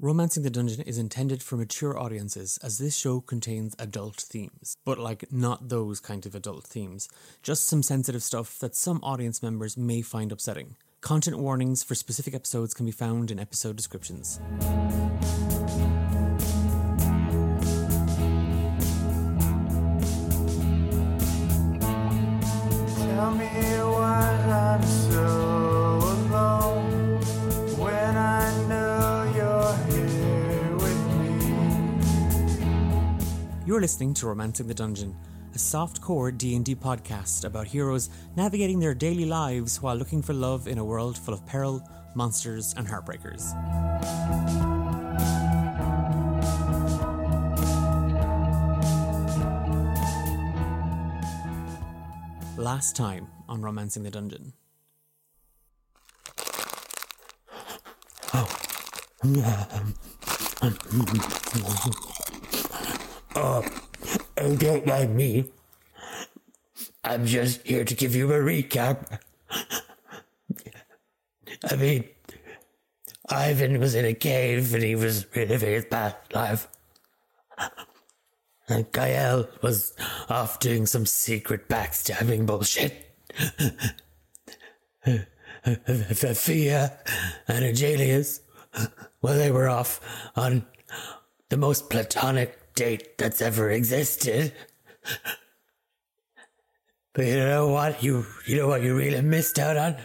Romancing the Dungeon is intended for mature audiences as this show contains adult themes, but like not those kind of adult themes, just some sensitive stuff that some audience members may find upsetting. Content warnings for specific episodes can be found in episode descriptions. You're listening to Romancing the Dungeon, a soft-core D&D podcast about heroes navigating their daily lives while looking for love in a world full of peril, monsters, and heartbreakers. Last time on Romancing the Dungeon. Oh, Oh, don't mind me. I'm just here to give you a recap. I mean, Ivan was in a cave and he was reliving his past life. And Cael was off doing some secret backstabbing bullshit. Fia and Angelius, well, they were off on the most platonic date that's ever existed. But you know what? You you know what you really missed out on?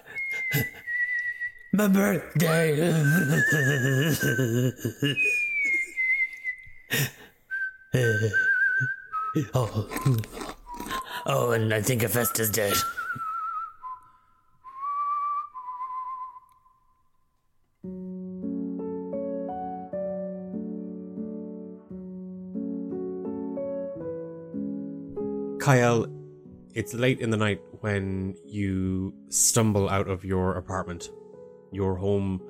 My birthday. oh. oh, and I think Hephaesta's dead. Cael, it's late in the night when you stumble out of your apartment. Your home,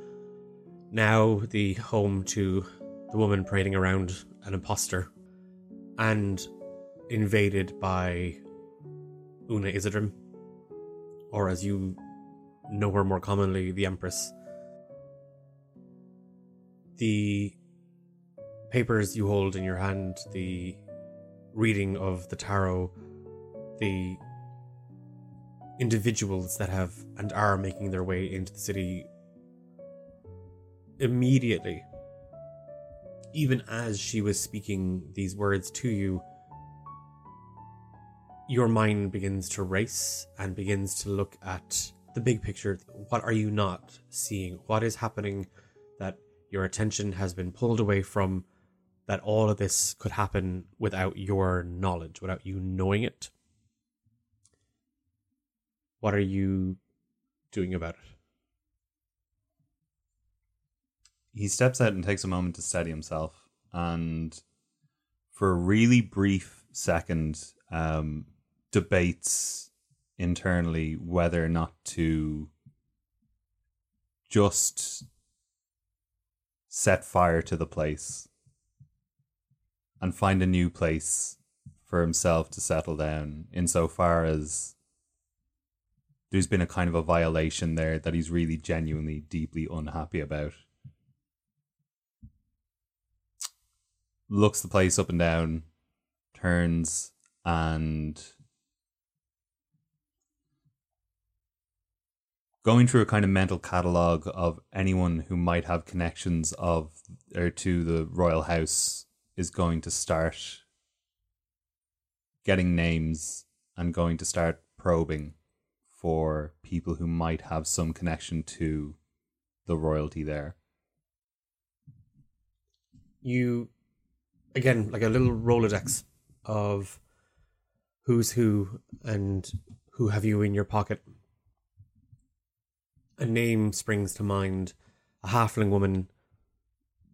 now the home to the woman parading around an imposter, and invaded by Una Izzidrim, or as you know her more commonly, the Empress. The papers you hold in your hand, the reading of the tarot, the individuals that have and are making their way into the city immediately. Even as she was speaking these words to you, your mind begins to race and begins to look at the big picture. What are you not seeing? What is happening that your attention has been pulled away from? That all of this could happen without your knowledge, without you knowing it. What are you doing about it? he steps out and takes a moment to steady himself and for a really brief second um, debates internally whether or not to just set fire to the place and find a new place for himself to settle down insofar as there's been a kind of a violation there that he's really genuinely deeply unhappy about. Looks the place up and down, turns and going through a kind of mental catalog of anyone who might have connections of or to the royal house is going to start getting names and going to start probing for people who might have some connection to the royalty there. You again like a little rolodex of who's who and who have you in your pocket a name springs to mind a halfling woman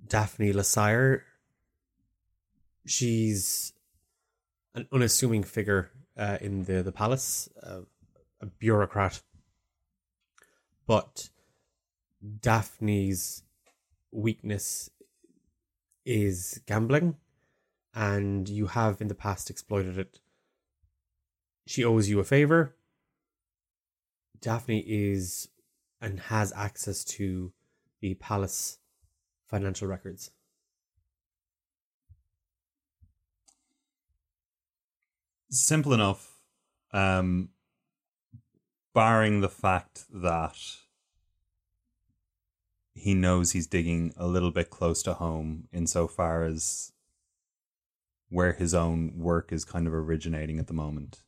daphne lasire she's an unassuming figure uh, in the the palace uh, a bureaucrat but daphne's weakness is gambling and you have in the past exploited it. She owes you a favor. Daphne is and has access to the palace financial records. Simple enough. Um, barring the fact that he knows he's digging a little bit close to home insofar as where his own work is kind of originating at the moment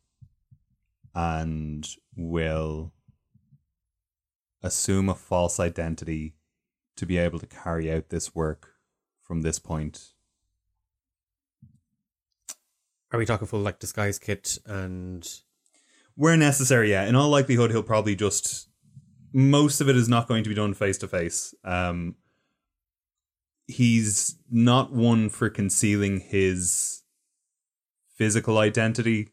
and will assume a false identity to be able to carry out this work from this point Are we talking full like disguise kit and where necessary, yeah. In all likelihood, he'll probably just most of it is not going to be done face to face. He's not one for concealing his physical identity.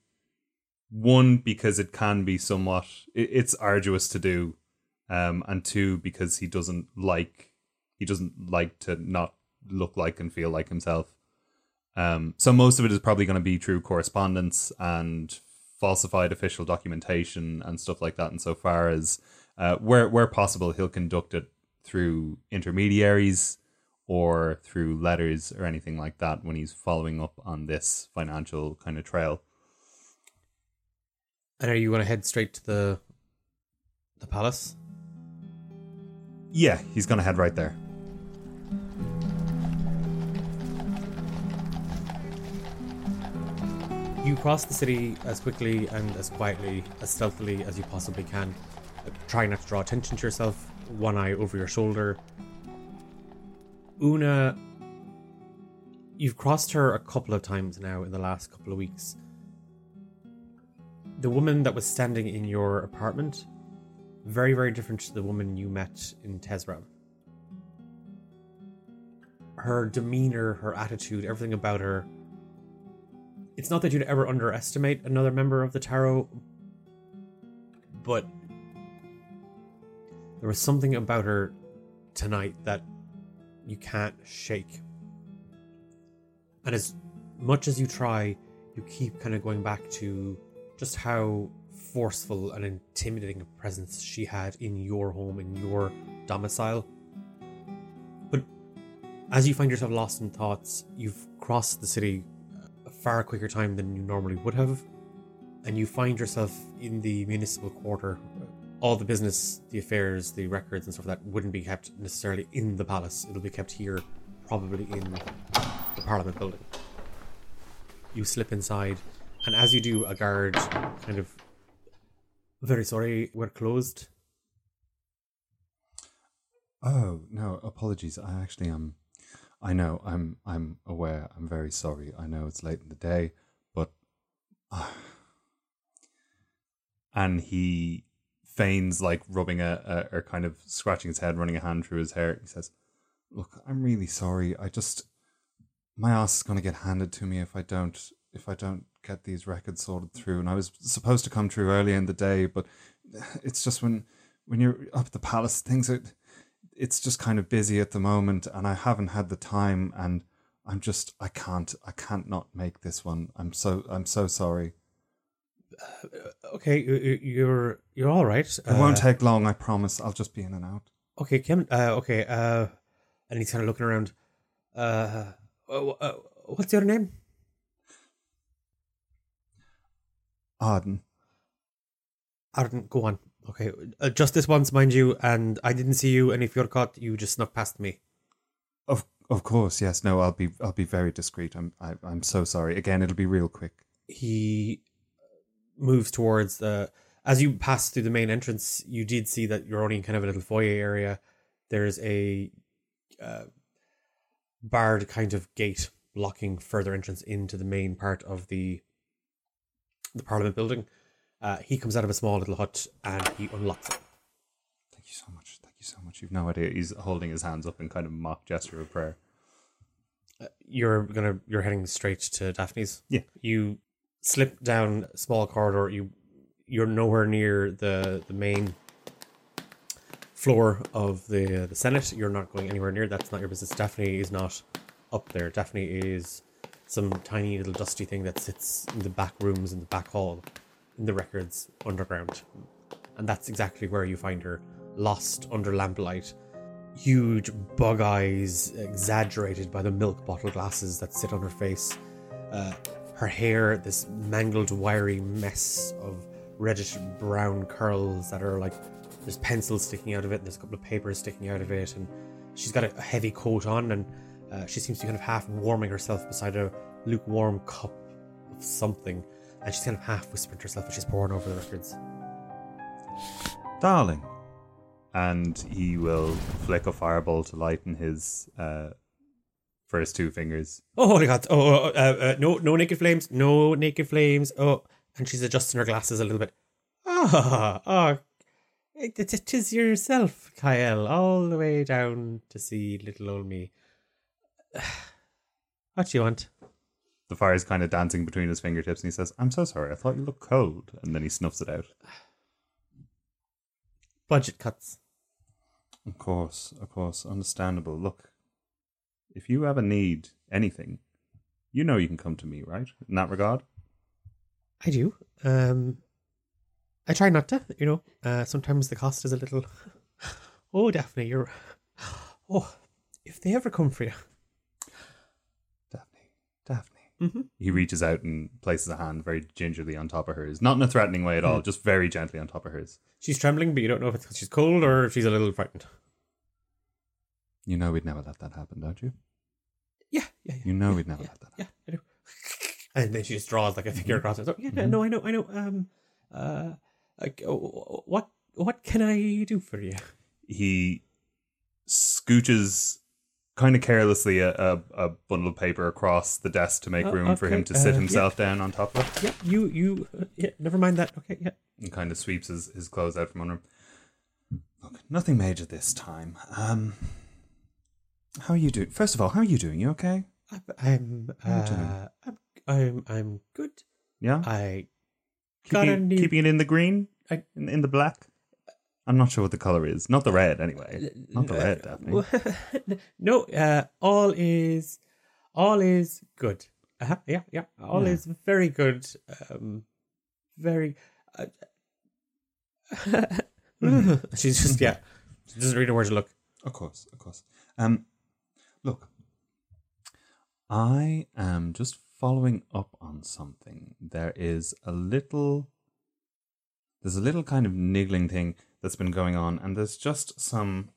One because it can be somewhat it, it's arduous to do, um, and two because he doesn't like he doesn't like to not look like and feel like himself. Um, so most of it is probably going to be through correspondence and falsified official documentation and stuff like that. And so far as uh, where where possible, he'll conduct it through intermediaries or through letters or anything like that when he's following up on this financial kind of trail. and are you going to head straight to the the palace? Yeah, he's going to head right there. You cross the city as quickly and as quietly, as stealthily as you possibly can. Uh, Try not to draw attention to yourself, one eye over your shoulder. Una, you've crossed her a couple of times now in the last couple of weeks. The woman that was standing in your apartment, very, very different to the woman you met in Tezra. Her demeanor, her attitude, everything about her it's not that you'd ever underestimate another member of the tarot, but there was something about her tonight that you can't shake. And as much as you try, you keep kind of going back to just how forceful and intimidating a presence she had in your home, in your domicile. But as you find yourself lost in thoughts, you've crossed the city far quicker time than you normally would have, and you find yourself in the municipal quarter. All the business, the affairs, the records, and stuff like that wouldn't be kept necessarily in the palace. It'll be kept here, probably in the Parliament building. You slip inside, and as you do, a guard kind of. Very sorry, we're closed. Oh no, apologies. I actually am. I know. I'm. I'm aware. I'm very sorry. I know it's late in the day, but. and he feigns like rubbing a, a or kind of scratching his head, running a hand through his hair. He says, "Look, I'm really sorry. I just my ass is going to get handed to me if I don't if I don't get these records sorted through. And I was supposed to come through earlier in the day, but it's just when when you're up at the palace, things are it's just kind of busy at the moment, and I haven't had the time, and I'm just I can't I can't not make this one. I'm so I'm so sorry. Okay, you- you- you're you're all right. It won't Uh, take long. I promise. I'll just be in and out. Okay, Kim. Uh, okay. Uh, and he's kind of looking around. Uh, uh, uh, what's your name? Arden. Arden. Go on. Okay. Uh, just this once, mind you. And I didn't see you. And if you're caught, you just snuck past me. Of of course, yes. No, I'll be I'll be very discreet. I'm I, I'm so sorry. Again, it'll be real quick. He moves towards the. As you pass through the main entrance, you did see that you're only in kind of a little foyer area. There's a uh, barred kind of gate blocking further entrance into the main part of the the Parliament building. Uh, he comes out of a small little hut and he unlocks it. Thank you so much. Thank you so much. You've no idea. He's holding his hands up in kind of mock gesture of prayer. You're gonna you're heading straight to Daphne's. Yeah. You slip down a small corridor. You you're nowhere near the the main floor of the the Senate. You're not going anywhere near. That's not your business. Daphne is not up there. Daphne is some tiny little dusty thing that sits in the back rooms in the back hall the records underground. And that's exactly where you find her, lost under lamplight. huge bug eyes, exaggerated by the milk bottle glasses that sit on her face. Uh, her hair, this mangled, wiry mess of reddish brown curls that are like there's pencils sticking out of it, there's a couple of papers sticking out of it, and she's got a, a heavy coat on, and uh, she seems to be kind of half warming herself beside a lukewarm cup of something, and she's kind of half whispering to herself as she's pouring over the records. Darling. And he will flick a fireball to lighten his uh, first two fingers. Oh holy god! Oh, oh, uh, uh, no, no naked flames, no naked flames. Oh, and she's adjusting her glasses a little bit. Ah, oh, it, it, it is yourself, Cael, all the way down to see little old me. What do you want? The fire is kind of dancing between his fingertips, and he says, I'm so sorry, I thought you looked cold. And then he snuffs it out. Budget cuts. Of course, of course, understandable. Look, if you ever need anything, you know you can come to me, right? In that regard? I do. Um, I try not to. You know, uh, sometimes the cost is a little. Oh, Daphne, you're. Oh, if they ever come for you. Mm-hmm. He reaches out and places a hand very gingerly on top of hers. Not in a threatening way at all, just very gently on top of hers. She's trembling, but you don't know if it's because she's cold or if she's a little frightened. You know we'd never let that happen, don't you? Yeah, yeah, yeah. You know we'd never yeah, let that yeah, happen. I do. And then she just draws like a finger across it. So, yeah, Mm-hmm. no, I know, I know. Um, uh, like, oh, what, what can I do for you? He scooches kind of carelessly a, a, a bundle of paper across the desk to make Oh, room for him okay, to sit uh, himself down on top of it Yeah, you, you. Uh, yeah, never mind that. Okay, yeah. and kind of sweeps his, his clothes out from under him. Look, nothing major this time. Um, how are you doing? First of all, how are you doing? You okay? I'm, I'm, How you doing? uh, I'm, I'm, I'm good. Yeah? I keeping, keeping it in the green? I- in, in the black? I'm not sure what the color is. Not the red, anyway. Not the red, Daphne. no, uh, all is, all is good. Uh-huh, yeah, yeah, all Yeah. is very good. Um, very. Uh, she's just yeah, she doesn't really know where to look. Of course, of course. Um, look, I am just following up on something. There is a little, there's a little kind of niggling thing that's been going on, and there's just some,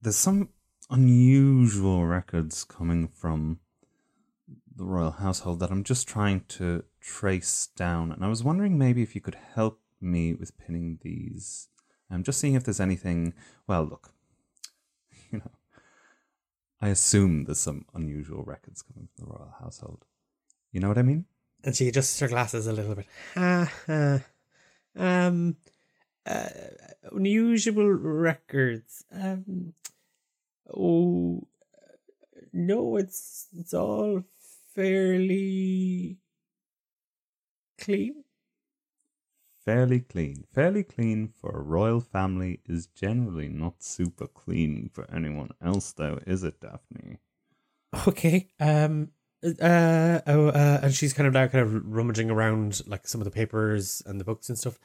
there's some unusual records coming from the royal household that I'm just trying to trace down, and I was wondering maybe if you could help me with pinning these. I'm just seeing if there's anything. Well, look, you know, I assume there's some unusual records coming from the royal household. You know what I mean? And she adjusts her glasses a little bit. Ha ha. Um, uh, unusual records. Um, oh, no, it's it's all fairly clean. Fairly clean. Fairly clean for a royal family is generally not super clean for anyone else, though, is it, Daphne? Okay. Um. Uh. Oh. Uh. And she's kind of now kind of rummaging around like some of the papers and the books and stuff.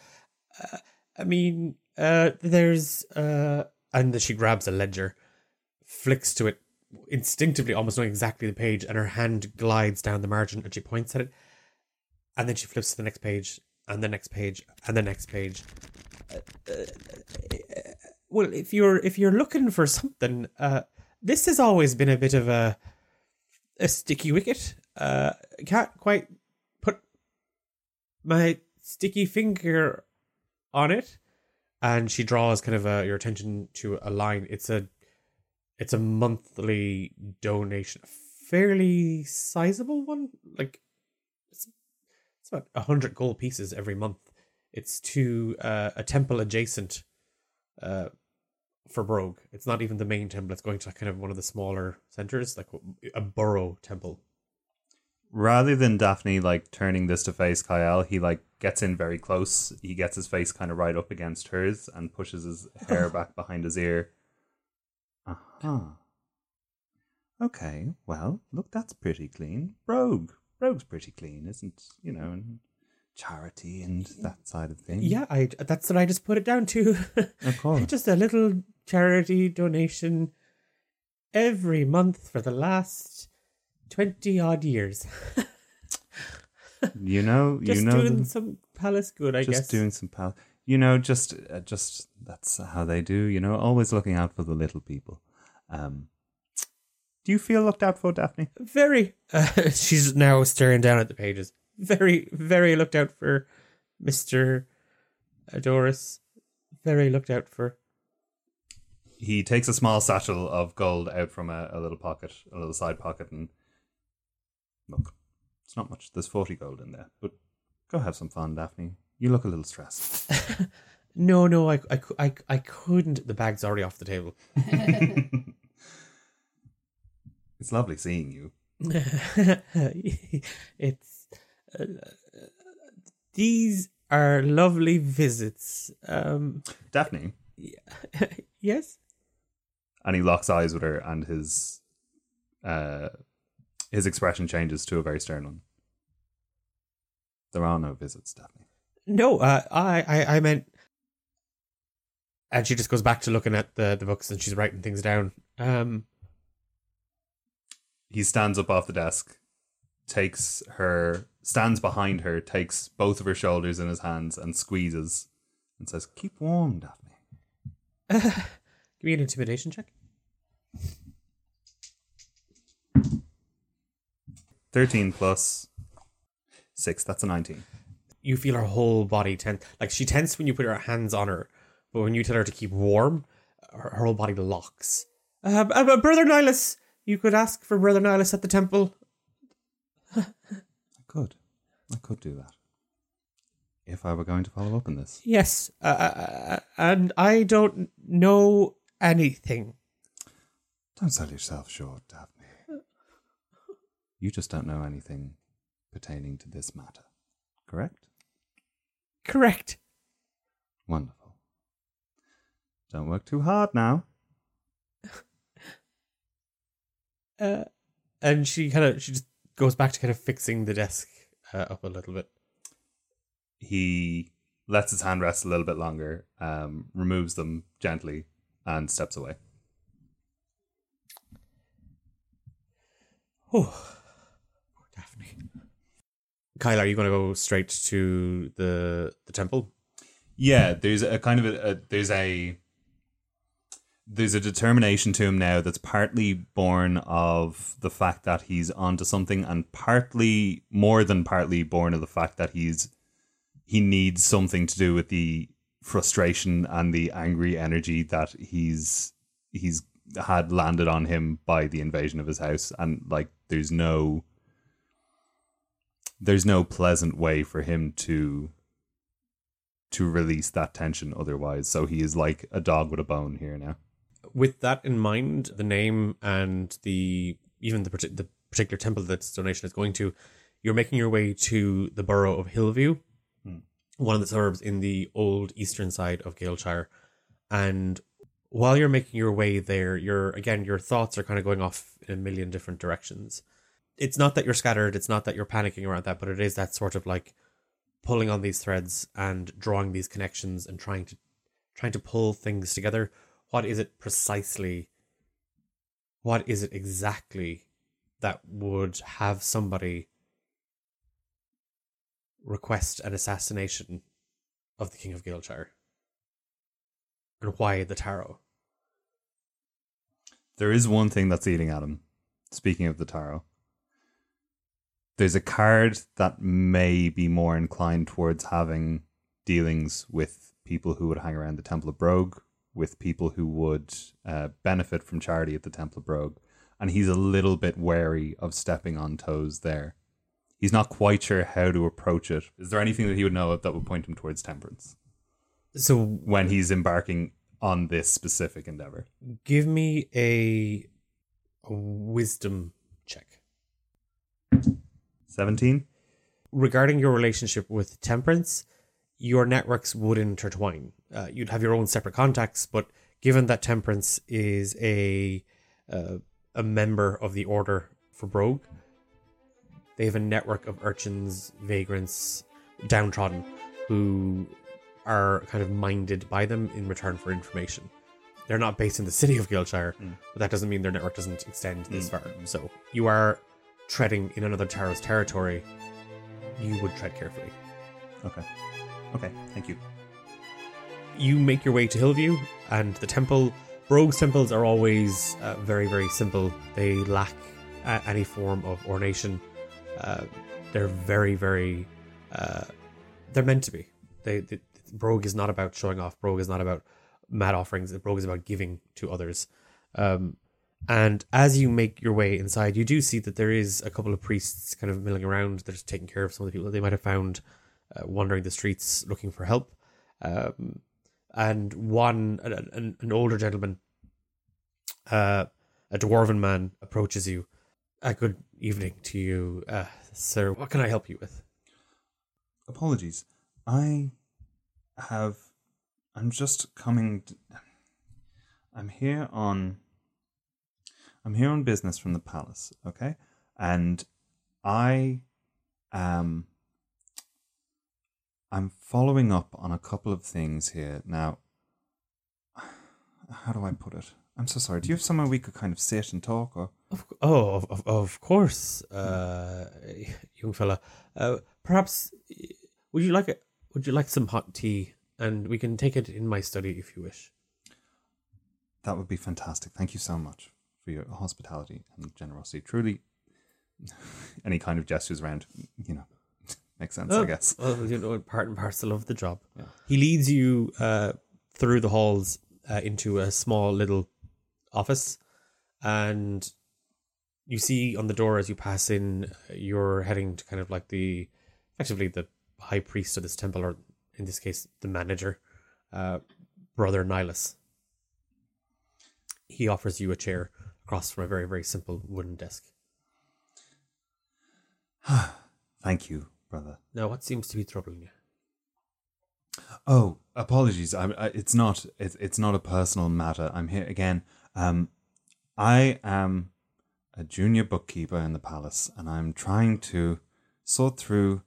Uh, I mean, uh, there's uh, and she grabs a ledger, flicks to it instinctively, almost knowing exactly the page, and her hand glides down the margin and she points at it, and then she flips to the next page and the next page and the next page. Uh, well, if you're if you're looking for something, uh, this has always been a bit of a a sticky wicket. Uh, can't quite put my sticky finger on it. And she draws kind of a, your attention to a line. It's a it's a monthly donation, a fairly sizable one. Like it's it's about a hundred gold pieces every month. It's to uh, a temple adjacent uh, for Brogue. It's not even the main temple. It's going to kind of one of the smaller centers, like a borough temple. Rather than Daphne like turning this to face Cael, he like gets in very close. He gets his face kind of right up against hers and pushes his hair back behind his ear. Uh huh. Okay, well, look, that's pretty clean. Brogue. Brogue's pretty clean, isn't, you know, and charity and that side of things. Yeah, I that's what I just put it down to. Of course. just a little charity donation every month for the last 20 odd years. You know, Just you know, Just doing them- some palace good, I just guess. doing some pal. You know, just uh, just that's how they do. You know, always looking out for the little people. Um, do you feel looked out for, Daphne? Very. Uh, she's now staring down at the pages. Very, very looked out for Mr. Adorous. Very looked out for. He takes a small satchel of gold out from a, a little pocket, a little side pocket, and look, it's not much. There's forty gold in there, but go have some fun, Daphne. You look a little stressed. No, no, I, I, I, I couldn't. The bag's already off the table. it's lovely seeing you. it's. Uh, these are lovely visits. Um, Daphne. yes? and he locks eyes with her and his uh his expression changes to a very stern one there are no visits daphne No, uh, I, I, I meant. And she just goes back to looking at the, the books and she's writing things down. Um, he stands up off the desk takes her stands behind her takes both of her shoulders in his hands and squeezes and says keep warm daphne give me an intimidation check. 13 plus 6 that's a 19 You feel her whole body tense. Like she tense when you put your hands on her, but when you tell her to keep warm, her, her whole body locks. Uh, uh, Brother Nihilus, you could ask for Brother Nihilus at the temple. i could i could do that if i were going to follow up on this Yes, uh, uh, and I don't know anything. Don't sell yourself short, Daphne. You just don't know anything pertaining to this matter. Correct? Correct. Wonderful. Don't work too hard now. Uh, and she kind of she just goes back to kind of fixing the desk uh, up a little bit. He lets his hand rest a little bit longer, um, removes them gently, and steps away. Oh. Cael, are you going to go straight to the the temple? Yeah, there's a kind of a, a there's a there's a determination to him now that's partly born of the fact that he's onto something and partly more than partly born of the fact that he's he needs something to do with the frustration and the angry energy that he's he's had landed on him by the invasion of his house and like there's no there's no pleasant way for him to to release that tension otherwise. So he is like a dog with a bone here now. With that in mind, the name and the even the the particular temple that this donation is going to, you're making your way to the borough of Hillview, hmm. one of the suburbs in the old eastern side of Galeshire, and while you're making your way there, you're again your thoughts are kind of going off in a million different directions. It's not that you're scattered, it's not that you're panicking around that, but it is that sort of like pulling on these threads and drawing these connections and trying to trying to pull things together. What is it precisely? What is it exactly that would have somebody request an assassination of the King of Galeshire? And why the tarot? There is one thing that's eating at him. Speaking of the tarot, there's a card that may be more inclined towards having dealings with people who would hang around the Temple of Brogue, with people who would uh, benefit from charity at the Temple of Brogue. And he's a little bit wary of stepping on toes there. He's not quite sure how to approach it. Is there anything that he would know of that would point him towards temperance So when he's embarking on this specific endeavor? give me a, a wisdom check. 17? regarding your relationship with temperance your networks would intertwine uh, you'd have your own separate contacts but given that temperance is a uh, a member of the order for brogue they have a network of urchins vagrants downtrodden who are kind of minded by them in return for information they're not based in the city of Guildshire, but that doesn't mean their network doesn't extend this far. So you are treading in another Tarot's territory. You would tread carefully. Okay. Okay. Thank you. you make your way to Hillview and the temple. Brogue's temples are always uh, very, very simple. They lack uh, any form of ornation. Uh, they're very, very. Uh, they're meant to be. They, they Brogue is not about showing off. Brogue is not about mad offerings. Brogue is about giving to others. Um, and as you make your way inside, you do see that there is a couple of priests kind of milling around. They're just taking care of some of the people that they might have found uh, wandering the streets looking for help. Um, and one, an, an, older gentleman, uh, a dwarven man, approaches you. A good evening to you, uh, sir. What can I help you with? Apologies. I have. I'm just coming. I'm here on. I'm here on business from the palace, okay? And I am. I'm following up on a couple of things here. Now, how do I put it? I'm so sorry. Do you have somewhere we could kind of sit and talk or. Of, oh, of, of, of course, uh, young fella. Uh, perhaps would you like it? Would you like some hot tea? And we can take it in my study if you wish. That would be fantastic. Thank you so much for your hospitality and generosity. Truly, any kind of gestures around, you know, makes sense, I Oh, guess. Well, you know, part and parcel of the job. He leads you uh, through the halls uh, into a small little office, and you see on the door as you pass in, you're heading to kind of like the, effectively the high priest of this temple, or in this case, the manager, uh, Brother Nihilus. He offers you a chair across from a very, very simple wooden desk. Thank you, brother. Now, what seems to be troubling you? Oh, apologies. I, I, it's not. It's it's not a personal matter. I'm here again. Um, I am a junior bookkeeper in the palace, and I'm trying to sort through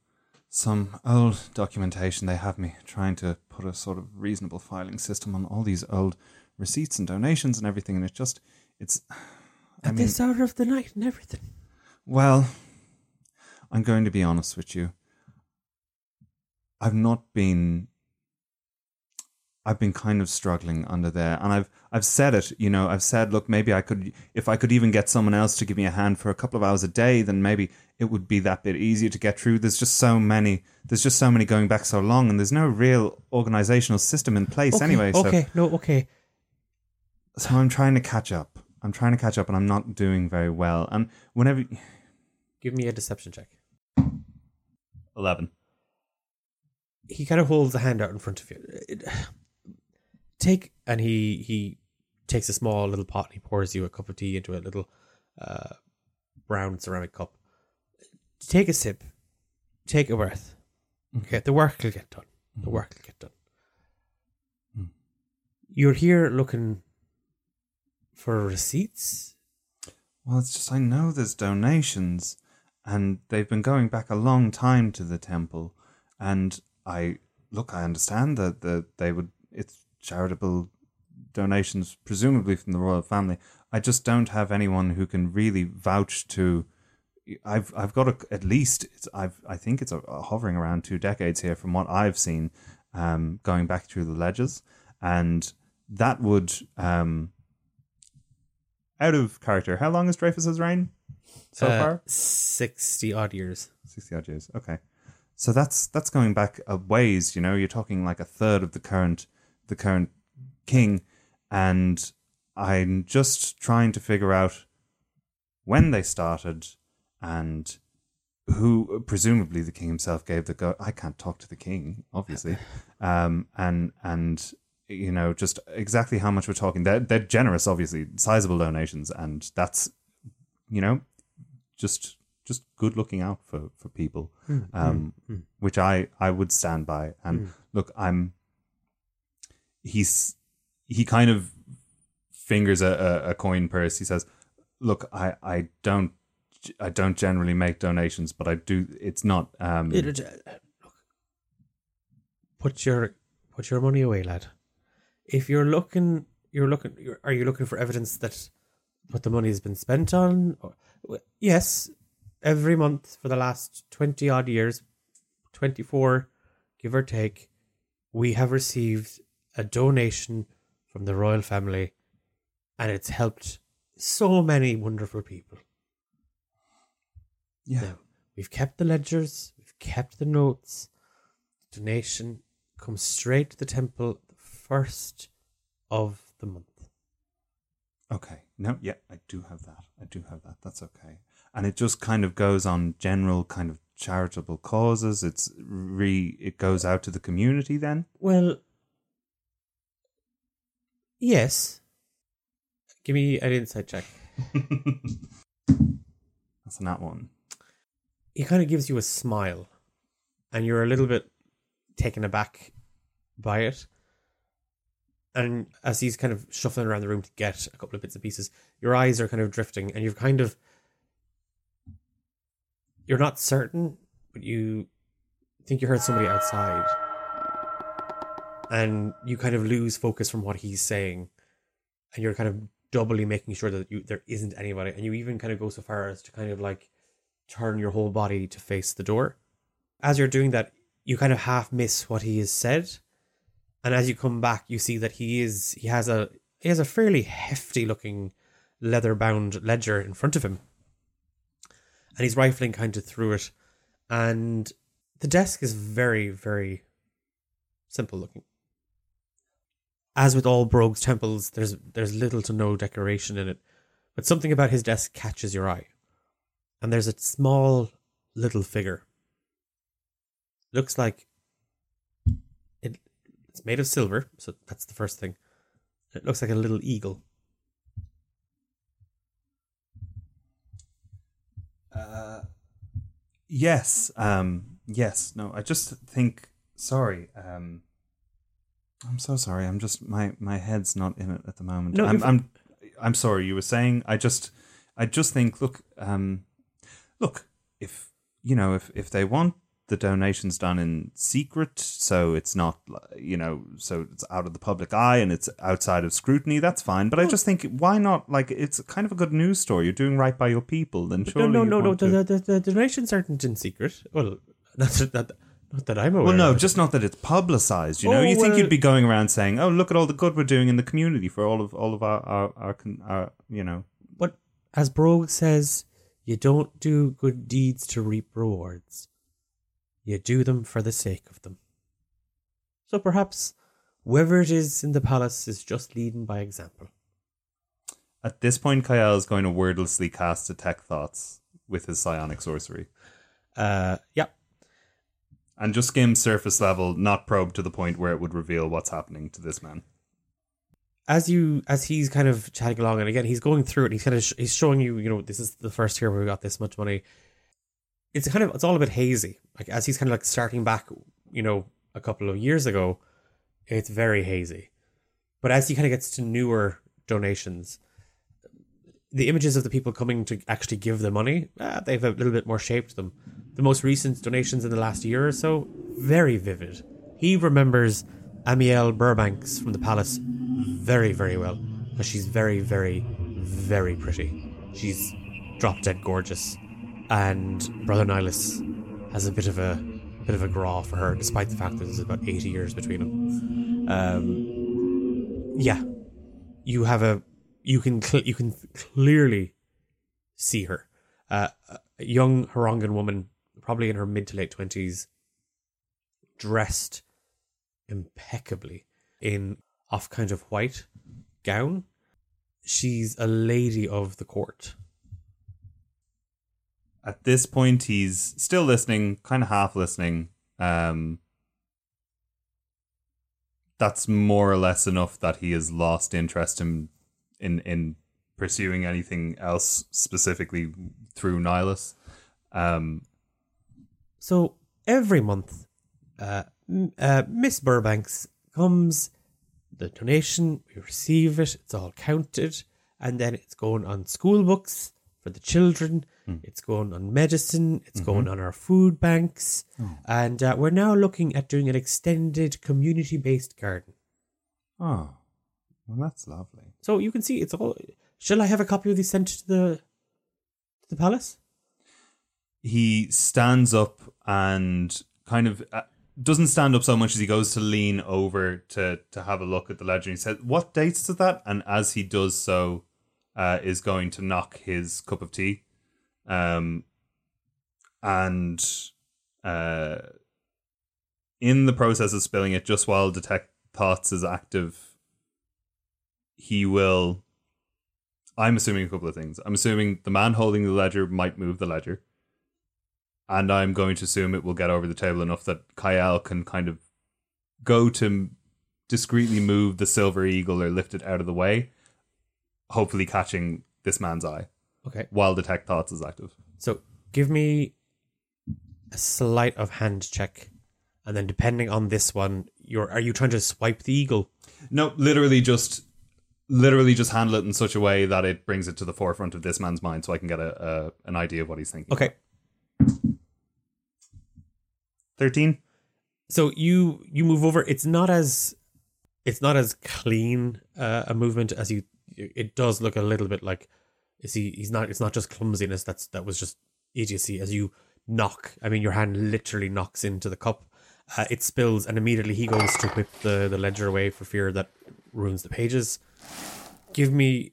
some old documentation. They have me trying to put a sort of reasonable filing system on all these old receipts and donations and everything, and it's just it's. I At mean, this hour of the night and everything. well, I'm going to be honest with you. I've not been I've been kind of struggling under there and I've I've said it, you know, I've said look maybe I could if I could even get someone else to give me a hand for a couple of hours a day then maybe it would be that bit easier to get through. There's just so many there's just so many going back so long and there's no real organizational system in place anyway. So Okay, no, okay. so I'm trying to catch up. I'm trying to catch up and I'm not doing very well. And whenever Give me a deception check. 11 He kind of holds a hand out in front of you. It- take, and he he takes a small little pot and he pours you a cup of tea into a little uh, brown ceramic cup. Take a sip. Take a breath. Mm. Okay, the work will get done. The mm. work will get done. You're here looking for receipts. Well, it's just I know there's donations, and they've been going back a long time to the temple. And I look, I understand that that they would. It's charitable donations, presumably from the royal family. I just don't have anyone who can really vouch to. I've I've got a, at least I've I think it's a, a hovering around two decades here from what I've seen, um, going back through the ledgers, and that would um, out of character. How long is Dreyfus's reign so Uh, far? Sixty odd years. Sixty odd years. Okay, so that's that's going back a ways. You know, you're talking like a third of the current the current king, and I'm just trying to figure out when they started and who presumably the king himself gave the go i can't talk to the king obviously um and and you know just exactly how much we're talking. They're, they're generous obviously sizable donations and that's you know just just good looking out for for people hmm, hmm, um hmm. which i i would stand by. And look i'm he's he kind of fingers a, a, a coin purse. He says look i i don't i don't generally make donations but i do it's not um It- it- uh, look, put your put your money away, lad. If you're looking, you're looking. You're, are you looking for evidence that what the money has been spent on? Or, yes, every month for the last twenty odd years, twenty four, give or take, we have received a donation from the royal family, and it's helped so many wonderful people. Yeah. Now, we've kept the ledgers, we've kept the notes. The donation comes straight to the temple first of the month. Okay. No, yeah, I do have that. I do have that. That's okay. And it just kind of goes on general kind of charitable causes. It's re it goes out to the community then. Well, yes. Give me an insight check. That's not one. He kind of gives you a smile, and you're a little bit taken aback by it. And as he's kind of shuffling around the room to get a couple of bits and pieces, your eyes are kind of drifting, and you're kind of. You're not certain, but you think you heard somebody outside. And you kind of lose focus from what he's saying. And you're kind of doubly making sure that you, there isn't anybody. And you even kind of go so far as to kind of like turn your whole body to face the door. As you're doing that, you kind of half miss what he has said. And as you come back, you see that he is he has a he has a fairly hefty looking leather bound ledger in front of him. And he's rifling kind of through it. And the desk is very, very simple looking. As with all Brogue's temples, there's there's little to no decoration in it. But something about his desk catches your eye. And there's a small little figure. Looks like it's made of silver, so that's the first thing. It looks like a little eagle. Yes. Um yes. No, I just think sorry. Um I'm so sorry. I'm just my my head's not in it at the moment. No, I'm I'm I'm sorry. You were saying I just I just think look um look if you know if if they want the donations done in secret so it's not you know so it's out of the public eye and it's outside of scrutiny that's fine but i just think why not like it's kind of a good news story you're doing right by your people then No, surely no, you'd no, no. The, the, the, donations aren't in secret. Well, not that, not that I'm aware. Well, no, of. just not that it's publicized. You know, Oh, you think well- you'd be going around saying, "Oh, look at all the good we're doing in the community for all of all of our our, our, our you know." But as Brogue says, you don't do good deeds to reap rewards. You do them for the sake of them. So perhaps whoever it is in the palace is just leading by example. At this point, Cael is going to wordlessly cast detect thoughts with his psionic sorcery Uh, yeah. and just skim surface level, not probe to the point where it would reveal what's happening to this man. As you, as he's kind of chatting along, and again, he's going through it. He's kind of, sh- he's showing you, you know, this is the first year where we got this much money. It's kind of, it's all a bit hazy. Like as he's kind of like starting back, you know, a couple of years ago, it's very hazy. But as he kind of gets to newer donations, the images of the people coming to actually give the money, ah, they have a little bit more shape to them. The most recent donations in the last year or so, very vivid. He remembers Amiel Burbanks from the palace very, very well because she's very, very, very pretty. She's drop dead gorgeous, and Brother Nihilus has a bit of a bit of a graw for her, despite the fact that there's about eighty years between them. Um, yeah, you have a you can cl- you can clearly see her, uh, a young Harangan woman, probably in her mid to late twenties, dressed impeccably in off kind of white gown. She's a lady of the court. At this point, he's still listening, kind of half listening. Um, that's more or less enough that he has lost interest in in in pursuing anything else specifically through Nihilus. Um, So every month, uh, uh, Miss Burbanks comes, the donation, we receive it, it's all counted, and then it's going on school books for the children, it's going on medicine, it's going on our food banks, and uh, we're now looking at doing an extended community based garden. oh, Well, that's lovely. So you can see it's all. Shall I have a copy of these sent to the to the palace? He stands up and kind of uh, doesn't stand up so much as he goes to lean over to to have a look at the ledger. He says, "What dates is that?" And as he does so, uh, is going to knock his cup of tea, um, and uh, in the process of spilling it, just while detect thoughts is active, he will. I'm assuming a couple of things. I'm assuming the man holding the ledger might move the ledger. And I'm going to assume it will get over the table enough that Cael can kind of go to discreetly move the silver eagle or lift it out of the way, hopefully catching this man's eye Okay. while detect thoughts is active. So give me a sleight of hand check, and then depending on this one, you're are you trying to swipe the eagle? No, literally just literally just handle it in such a way that it brings it to the forefront of this man's mind so I can get a, a an idea of what he's thinking. Okay. 13? So you you move over. It's not as it's not as clean uh, a movement as you. It does look a little bit like. You see, he's not. It's not just clumsiness. That's that was just idiocy. As you knock, I mean, your hand literally knocks into the cup. Uh, it spills, and immediately he goes to whip the the ledger away for fear that ruins the pages. Give me.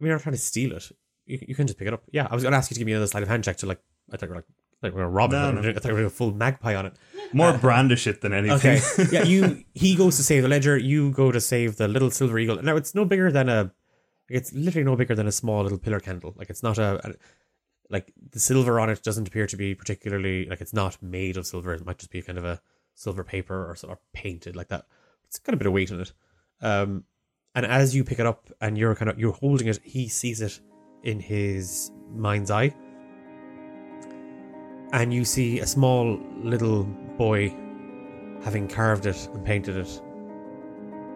I mean, you're not trying to steal it. You, you can just pick it up. Yeah, I was going to ask you to give me another sleight of hand check to like. I thought we were like. I thought we were going to rob it. No, I no. thought we were to full magpie on it. More brandish it than anything. Okay. yeah, you he goes to save the ledger, you go to save the little silver eagle. Now it's no bigger than a it's literally no bigger than a small little pillar candle. Like it's not a, a like the silver on it doesn't appear to be particularly like it's not made of silver. It might just be kind of a silver paper or sort of painted like that. It's got a bit of weight in it. Um and as you pick it up and you're kind of you're holding it, he sees it in his mind's eye. And you see a small little boy having carved it and painted it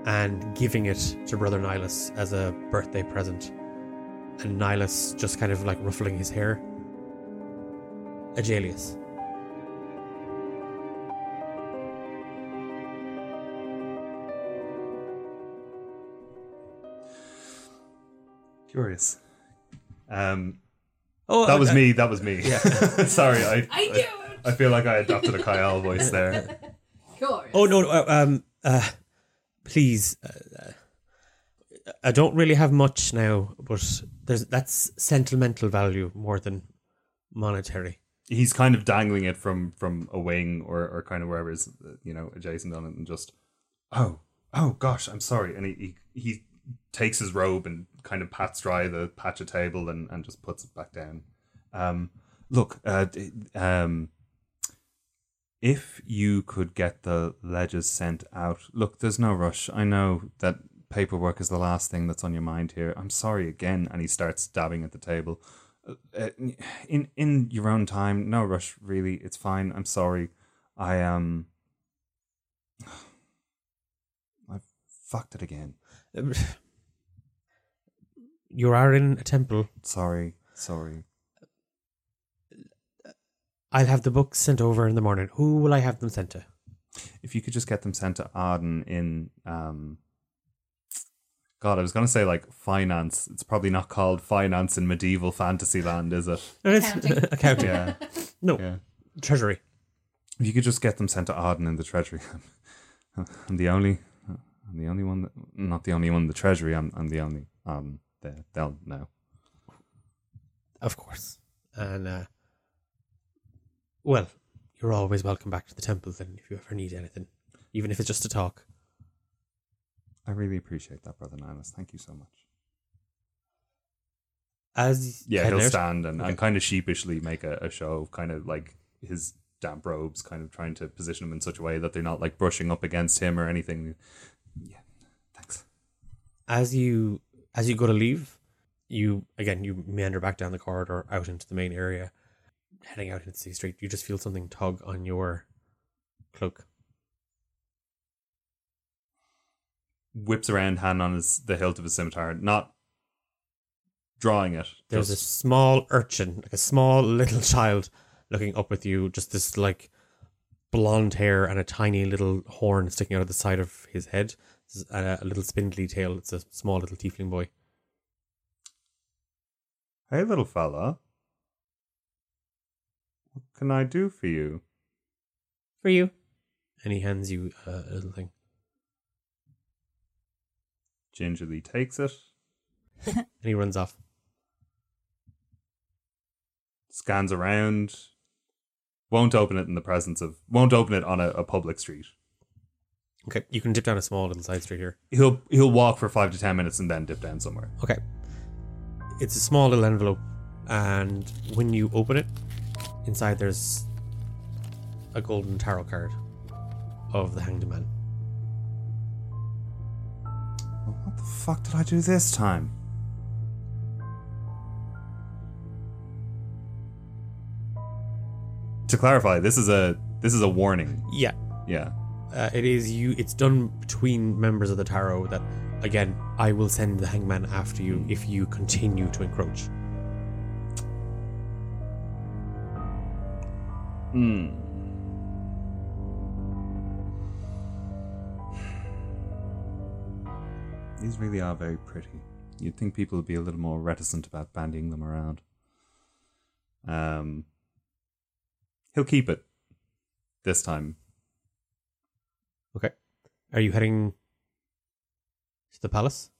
and giving it to Brother Nihilus as a birthday present. And Nihilus just kind of like ruffling his hair. Agelius. Curious. Um, Oh, that was uh, me. That was me. Yeah. Sorry, I, I. I feel like I adopted a Cael voice there. Course. Oh no! no, uh, um, uh, please. Uh, I don't really have much now, but there's that's sentimental value more than monetary. He's kind of dangling it from from a wing or or kind of wherever is you know adjacent on it, and just oh oh gosh, I'm sorry. And he he, he takes his robe and kind of pats dry the patch of table and and just puts it back down. Um, look, uh, um, if you could get the ledgers sent out, look, there's no rush. I know that paperwork is the last thing that's on your mind here. I'm sorry again. And he starts dabbing at the table. Uh, in in your own time, no rush. Really, it's fine. I'm sorry. I um, I fucked it again. Um, You are in a temple. Sorry, sorry. I'll have the books sent over in the morning. Who will I have them sent to? If you could just get them sent to Arden in um. God, I was gonna say like finance. It's probably not called finance in medieval fantasy land, is it? Accounting. Accounting. Yeah, No, yeah. treasury. If you could just get them sent to Arden in the Treasury, I'm the only, I'm the only one. That, not the only one in the Treasury. I'm, I'm the only. Um, they, they'll know. Of course. And, uh, well, you're always welcome back to the temple then if you ever need anything, even if it's just to talk. I really appreciate that, brother Niles. Thank you so much. As Yeah, he'll stand and, Okay. and kind of sheepishly make a, a show of kind of like his damp robes, kind of trying to position him in such a way that they're not like brushing up against him or anything. Yeah, thanks. as you as you go to leave, you again you meander back down the corridor out into the main area, heading out into the street. You just feel something tug on your cloak. Whips around, hand on his the hilt of his scimitar, not drawing it. There's a small urchin, like a small little child, looking up with you. Just this like blonde hair and a tiny little horn sticking out of the side of his head. A, a little spindly tail. It's a small little tiefling boy. Hey, little fella. What can I do for you? For you. And he hands you uh, a little thing. Gingerly takes it, And he runs off. scans around, won't open it in the presence of, won't open it on a, a public street. Okay, you can dip down a small little side street here. He'll he'll walk for five to ten minutes and then dip down somewhere. Okay. It's a small little envelope, and when you open it, inside there's a golden tarot card of the Hanged Man. What the fuck did I do this time? To clarify, this is a this is a warning. Yeah, Yeah. uh, it is you. It's done between members of the tarot that, again, I will send the Hangman after you if you continue to encroach. Hmm. These really are very pretty. You'd think people would be a little more reticent about bandying them around. Um, he'll keep it this time. Okay. Are you heading to the palace?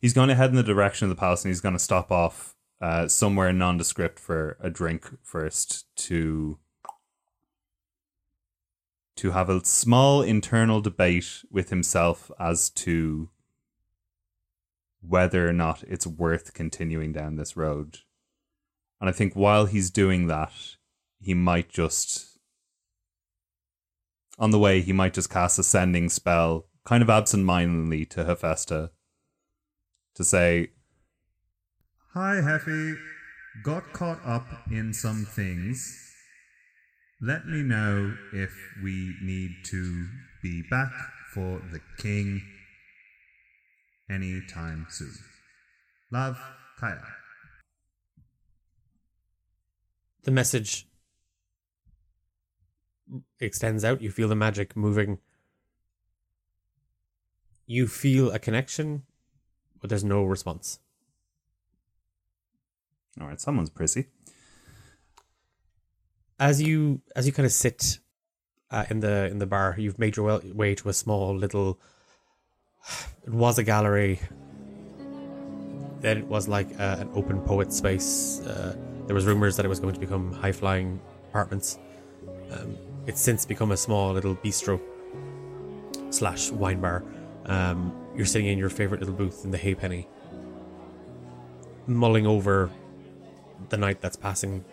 He's going to head in the direction of the palace, and he's going to stop off uh, somewhere nondescript for a drink first to to have a small internal debate with himself as to whether or not it's worth continuing down this road. And I think while he's doing that, he might just on the way he might just cast a sending spell kind of absent-mindedly to Hephaesta to say, Hi, Heffy. Got caught up in some things. Let me know if we need to be back for the king anytime soon. Love, Kaya. The message extends out. You feel the magic moving. You feel a connection, but there's no response. All right, someone's prissy. as you as you kind of sit uh, in the in the bar, you've made your way to a small little. It was a gallery. Then it was like uh, an open poet space. Uh, there was rumors that it was going to become high flying apartments. Um, it's since become a small little bistro slash wine bar. Um, you're sitting in your favorite little booth in the Haypenny, mulling over the night that's passing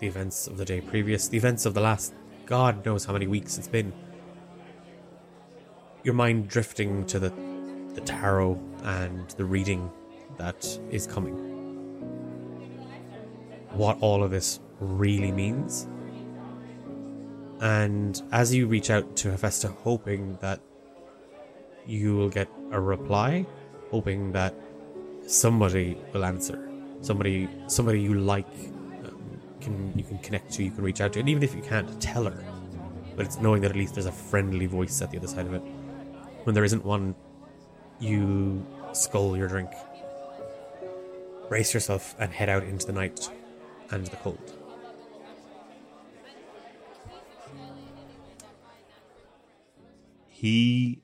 the events of the day previous, the events of the last God knows how many weeks it's been. Your mind drifting to the the tarot and the reading that is coming. What all of this really means. And as you reach out to Hephaesta, hoping that you will get a reply, hoping that somebody will answer, somebody, somebody you like, um, can you can connect to, you can reach out to, and even if you can't tell her, but it's knowing that at least there's a friendly voice at the other side of it. When there isn't one, you scull your drink, brace yourself, and head out into the night and the cold. He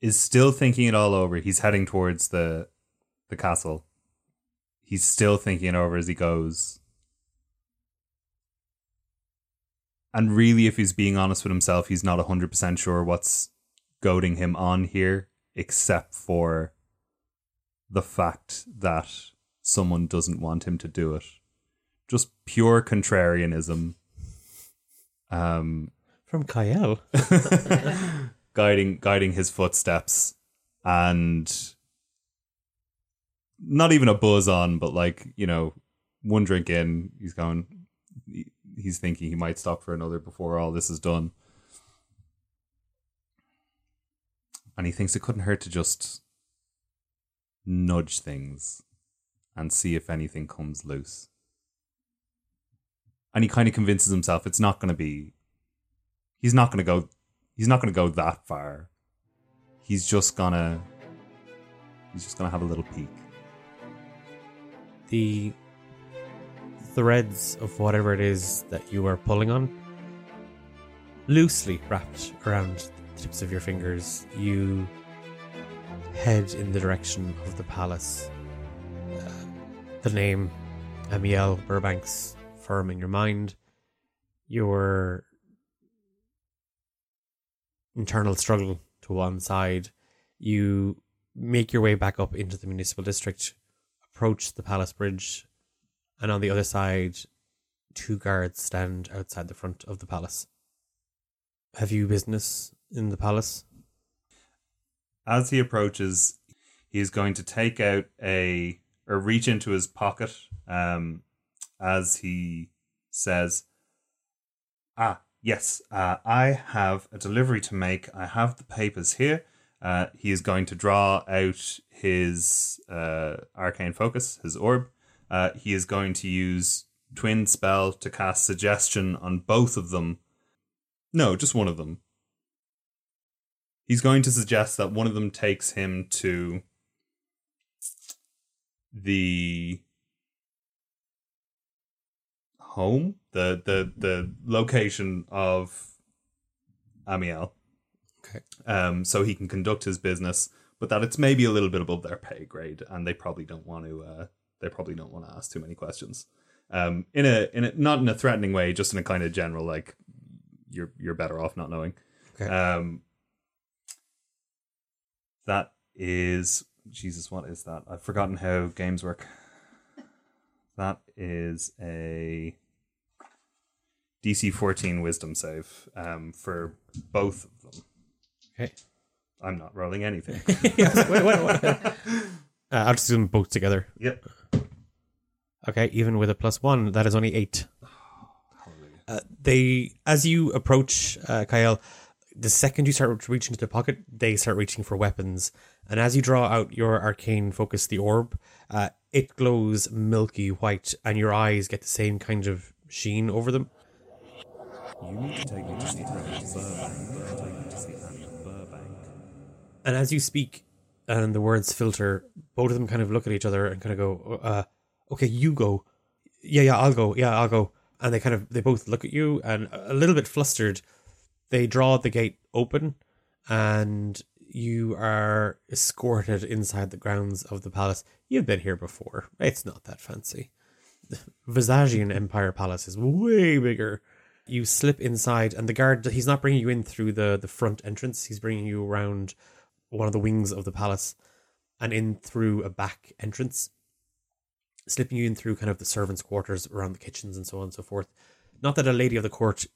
is still thinking it all over. He's heading towards the the castle. He's still thinking it over as he goes. And really, if he's being honest with himself, he's not 100% sure what's goading him on here, except for the fact that someone doesn't want him to do it. Just pure contrarianism. Um, From Cael. guiding guiding his footsteps and not even a buzz on but like you know one drink in he's going he's thinking he might stop for another before all this is done. And he thinks it couldn't hurt to just nudge things and see if anything comes loose. And he kind of convinces himself it's not going to be he's not going to go he's not going to go that far. He's just gonna he's just gonna have a little peek. The threads of whatever it is that you are pulling on loosely wrapped around the tips of your fingers you head in the direction of the palace. Uh, the name amiel burbank's firm in your mind your internal struggle to one side you make your way back up into the municipal district approach the palace bridge, and on the other side, two guards stand outside the front of the palace. Have you business in the palace? As he approaches, he is going to take out a or reach into his pocket um, as he says, Ah, yes, uh, I have a delivery to make. I have the papers here. Uh, he is going to draw out his uh, arcane focus, his orb. Uh, he is going to use twin spell to cast suggestion on both of them. No, just one of them. He's going to suggest that one of them takes him to the home, the the the location of Amiel. Okay. Um, so he can conduct his business, but that it's maybe a little bit above their pay grade, and they probably don't want to. Uh, they probably don't want to ask too many questions. Um, in a in a not in a threatening way, just in a kind of general like you're you're better off not knowing. Okay. Um, that is Jesus. What is that? I've forgotten how games work. That is a DC 14 Wisdom save um, for both of them. Okay. I'm not rolling anything. wait, wait, wait. Uh, I'll just do them both together. yep. Okay, even with a plus one, that is only eight. Uh, they, as you approach uh, Cael, the second you start reaching into the pocket, they start reaching for weapons. And as you draw out your arcane focus, the orb, uh, it glows milky white, and your eyes get the same kind of sheen over them. You need to take me to see And as you speak, and the words filter, both of them kind of look at each other and kind of go, uh, "Okay, you go." Yeah, yeah, I'll go. Yeah, I'll go. And they kind of they both look at you and a little bit flustered. They draw the gate open, and you are escorted inside the grounds of the palace. You've been here before. It's not that fancy. The Visagian Empire Palace is way bigger. You slip inside, and the guard, he's not bringing you in through the, the front entrance. He's bringing you around one of the wings of the palace and in through a back entrance, slipping you in through kind of the servants' quarters around the kitchens and so on and so forth. Not that a lady of the court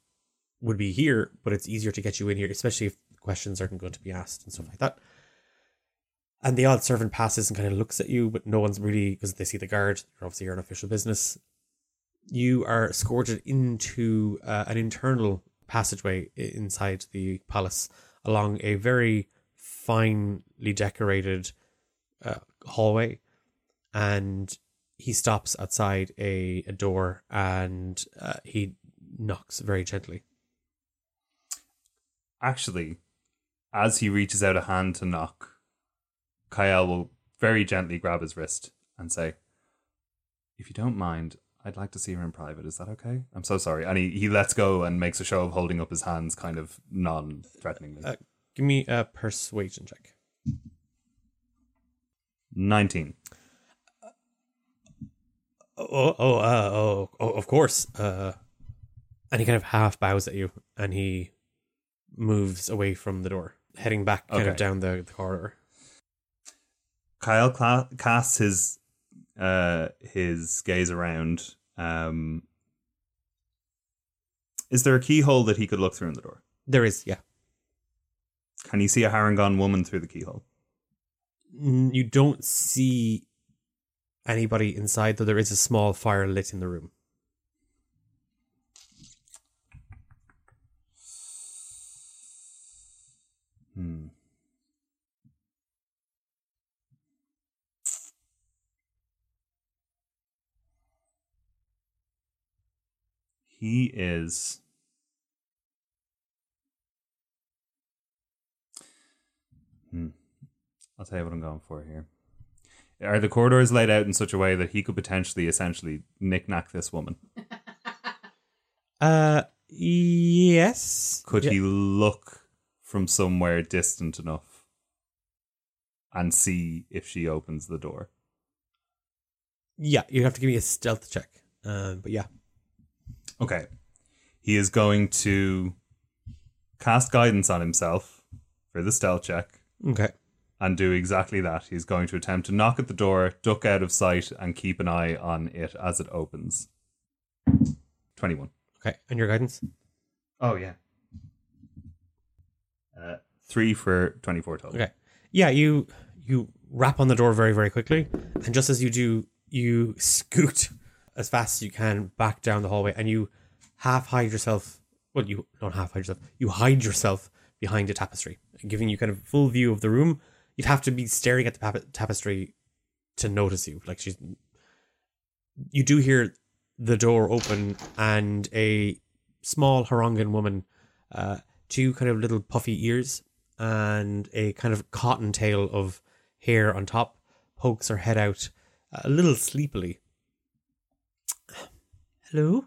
would be here, but it's easier to get you in here, especially if questions aren't going to be asked and stuff like that. And the odd servant passes and kind of looks at you, but no one's really because they see the guard. Obviously you're obviously official business. You are escorted into uh, an internal passageway inside the palace along a very finely decorated uh, hallway, and he stops outside a, a door and uh, he knocks very gently. Actually, as he reaches out a hand to knock, Cael will very gently grab his wrist and say, If you don't mind, I'd like to see her in private. Is that okay? I'm so sorry. And he, he lets go and makes a show of holding up his hands kind of non threateningly. Uh, give me a persuasion check. 19. Oh, oh, uh, oh, oh, of course. Uh, and he kind of half bows at you, and he moves away from the door, heading back kind of down the, the corridor. Cael cla- casts his uh his gaze around. Um, is there a keyhole that he could look through in the door? There is, yeah. Can you see a Harangon woman through the keyhole? You don't see anybody inside, though there is a small fire lit in the room. Hmm. He is. I'll tell you what I'm going for here. Are the corridors laid out in such a way that he could potentially, essentially, knick-knack this woman? Uh, yes. Could Yeah. he look from somewhere distant enough and see if she opens the door? Yeah, you have to give me a stealth check. Um, but yeah. Okay. He is going to cast guidance on himself for the stealth check Okay. And do exactly that. He's going to attempt to knock at the door, duck out of sight, and keep an eye on it as it opens. 21. Okay. And your guidance? Oh, yeah. Uh, three for 24 total. Okay. Yeah, you you rap on the door very very quickly, and just as you do, you scoot as fast as you can back down the hallway, and you half hide yourself. Well, you don't half hide yourself. You hide yourself behind a tapestry, giving you kind of full view of the room. You'd have to be staring at the pap- tapestry to notice you. Like she's. You do hear the door open, and a small Harangan woman, uh, two kind of little puffy ears, and a kind of cotton tail of hair on top, pokes her head out a little sleepily. Hello?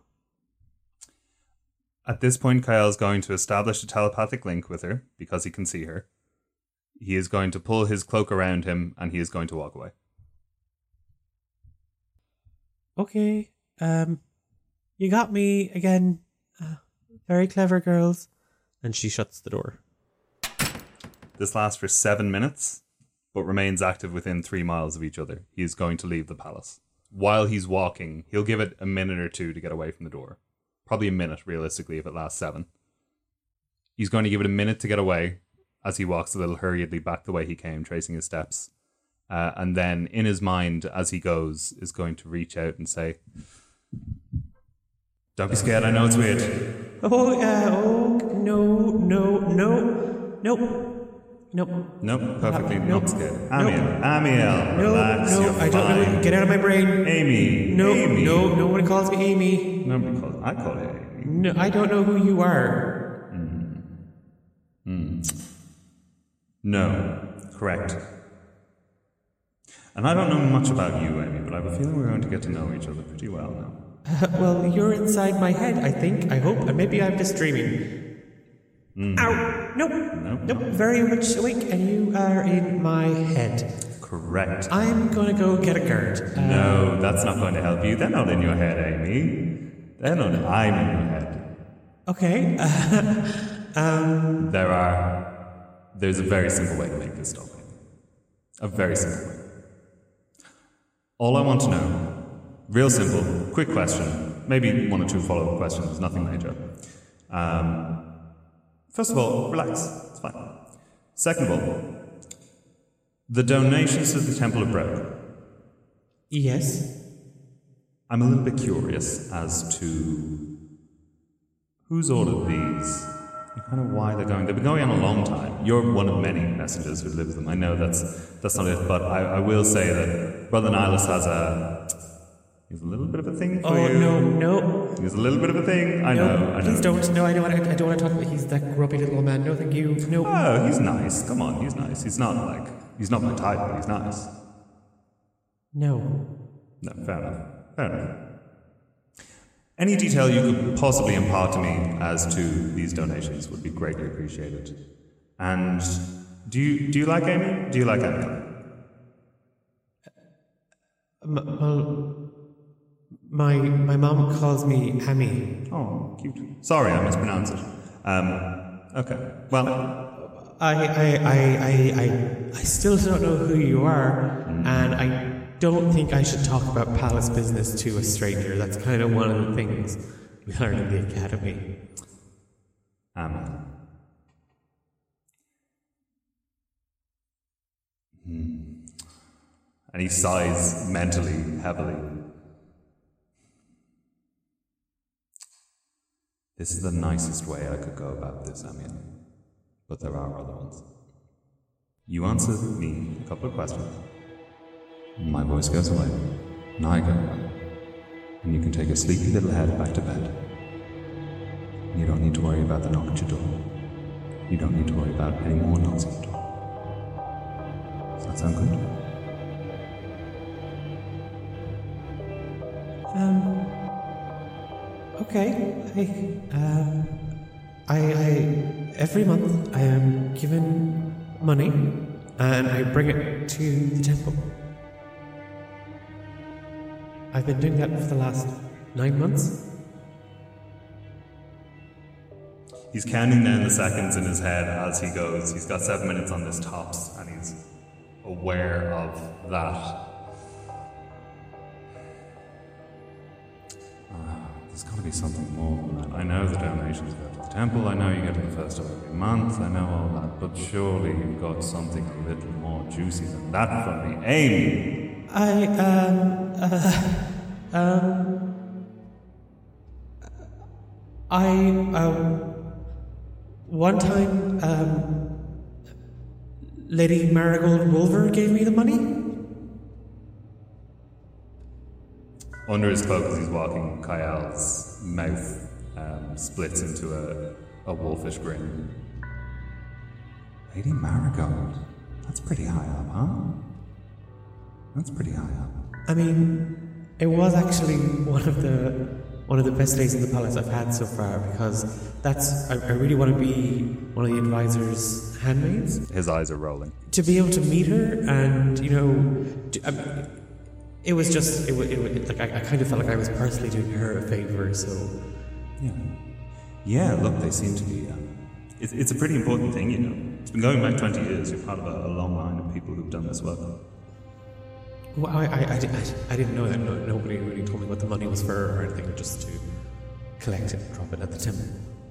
At this point, Cael is going to establish a telepathic link with her because he can see her. He is going to pull his cloak around him and he is going to walk away. Okay. Um, you got me again. Uh, very clever girls. And she shuts the door. This lasts for seven minutes, but remains active within three miles of each other. He is going to leave the palace. While he's walking, he'll give it a minute or two to get away from the door. Probably a minute, realistically, if it lasts seven. He's going to give it a minute to get away as he walks a little hurriedly back the way he came, tracing his steps. Uh, and then, in his mind, as he goes, is going to reach out and say, Don't be scared, I know it's weird. Oh, yeah, oh, no, no, no, nope. Nope. Nope, perfectly Nope. not scared. Nope. Amiel, Amiel, No, relax, no, I don't know. Get out of my brain. Amy, No, Amy. no, no one calls me Amy. Nobody calls. I call her Amy. No, I don't know who you are. No, correct. And I don't know much about you, Amy, but I have a feeling we're going to get to know each other pretty well now. well, you're inside my head, I think. I hope. And maybe I'm just dreaming. Ow! Nope. Nope. Nope. Very much awake, and you are in my head. Correct. I'm gonna go get a guard. Uh, no, that's not going to help you. They're not in your head, Amy. They're not. I'm in your head. okay. Uh, There are. There's a very simple way to make this stop. A very simple way. All I want to know, real simple, quick question, maybe one or two follow up questions, nothing major. Um, first of all, relax, it's fine. Second of all, the donations to the Temple of Bread. yes. I'm a little bit curious as to who's ordered these kind of why they're going. They've been going on a long time. You're one of many messengers who lives them. I know that's that's not it, but I, I will say that Brother Nihilus has a he's a little bit of a thing for Oh you. no, no, He's a little bit of a thing. I no! know. I know. please don't. No, I don't. Want to, I don't want to talk about. He's that grumpy little old man. No, thank you. No. Oh, he's nice. Come on, he's nice. He's not like he's not my type, but he's nice. No. No, fair enough. Fair enough. Any detail you could possibly impart to me as to these donations would be greatly appreciated. And do you do you like Amy? Do you like Amy? Uh, well, my my mom calls me Amy. Oh, cute. Sorry, I mispronounced it. Um, okay. Well, uh, I, I, I, I, I, I still don't know who you are, hmm. and I don't think I should talk about palace business to a stranger. That's kind of one of the things we learn in the academy. um, hmm. and he sighs mentally, heavily. This is the nicest way I could go about this, Amiel. But there are other ones. You answer me a couple of questions. My voice goes away, and I go away. And you can take a sleepy little head back to bed. You don't need to worry about the knock at your door. You don't need to worry about any more knocks at your door. So That sound good? Um. Okay. I, um, I, I every month I am given money, and I bring it to the temple. I've been doing that for the last nine months. He's counting down the seconds in his head as he goes. He's got seven minutes on this tops, and he's aware of that. Ah, there's got to be something more than that. I know the donations go to the temple. I know you get it the first of every month. I know all that. But surely you've got something a little more juicy than that from me, Amy. I um uh, um I um one time um Lady Marigold Wolver gave me the money. Under his cloak as he's walking, Cael's mouth um, splits into a, a wolfish grin. Lady Marigold? That's pretty high up, huh? That's pretty high up. I mean, it was actually one of the one of the best days in the palace I've had so far because that's I, I really want to be one of the advisor's handmaids. His eyes are rolling. to be able to meet her and you know to, I mean, it was just it, wa- it, wa- like I, I kind of felt like I was personally doing her a favor so Yeah. Yeah, look, they seem to be. Um, it's, it's a pretty important thing, you know. It's been going back 20 years. You're part of a, a long line of people who've done this work. well, I, I, I, I, I didn't know that no, nobody really told me what the money was for or anything just to collect it and drop it at the temple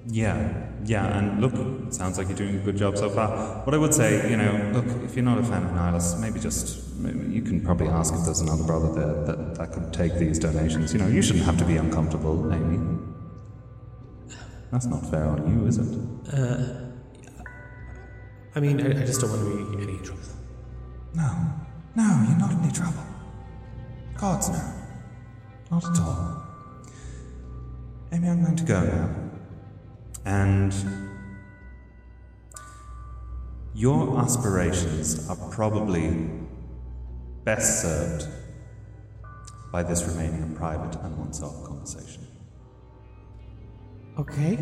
Yeah, yeah, and look, it sounds like you're doing a good job so far. What I would say, you know, look, if you're not a fan of Nihilus, maybe just, maybe you can probably ask if there's another brother there that, that could take these donations. You know, you shouldn't have to be uncomfortable, Amy. That's not fair on you, is it? Uh, I mean I, I just don't want to be any trouble No, no, you're not in any trouble. Gods, no. Not at all. Amy, I'm going to go now. And your aspirations are probably best served by this remaining a private and one-off conversation. okay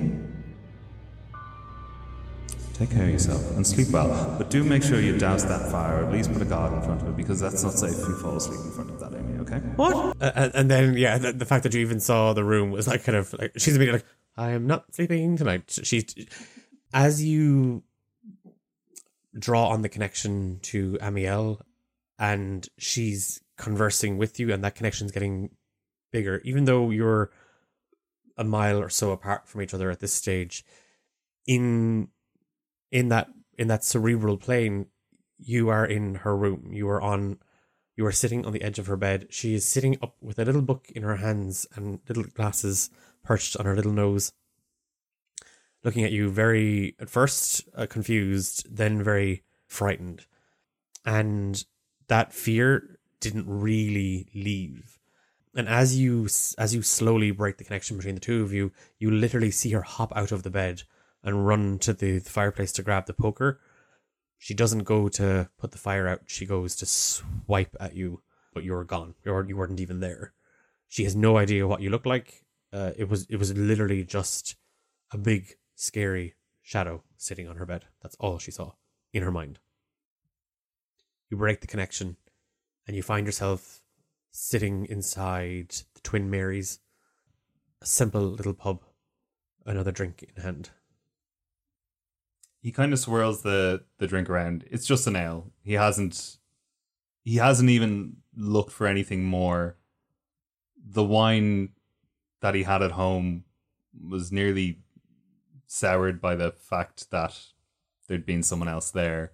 Take care of yourself and sleep well, but do make sure you douse that fire, or at least put a guard in front of it, because that's not safe if you fall asleep in front of that, Amy, okay? what Uh, and- then, yeah, the, the fact that you even saw the room was like kind of like she's immediately like, "I am not sleeping tonight." She, as you draw on the connection to Amiel, and she's conversing with you, and that connection's getting bigger, even though you're a mile or so apart from each other at this stage. In in that in that cerebral plane, you are in her room. You are on you are sitting on the edge of her bed. She is sitting up with a little book in her hands and little glasses perched on her little nose, looking at you very, at first, uh, confused, then very frightened. And that fear didn't really leave. And as you as you slowly break the connection between the two of you, you literally see her hop out of the bed and run to the, the fireplace to grab the poker. She doesn't go to put the fire out. She goes to swipe at you, but you're gone. You're, you weren't even there. She has no idea what you look like. Uh, it was it was literally just a big scary shadow sitting on her bed. That's all she saw in her mind. You break the connection, and you find yourself sitting inside the Twin Marys, a simple little pub, another drink in hand. He kind of swirls the the drink around. It's just an ale. He hasn't he hasn't even looked for anything more. The wine that he had at home was nearly soured by the fact that there'd been someone else there.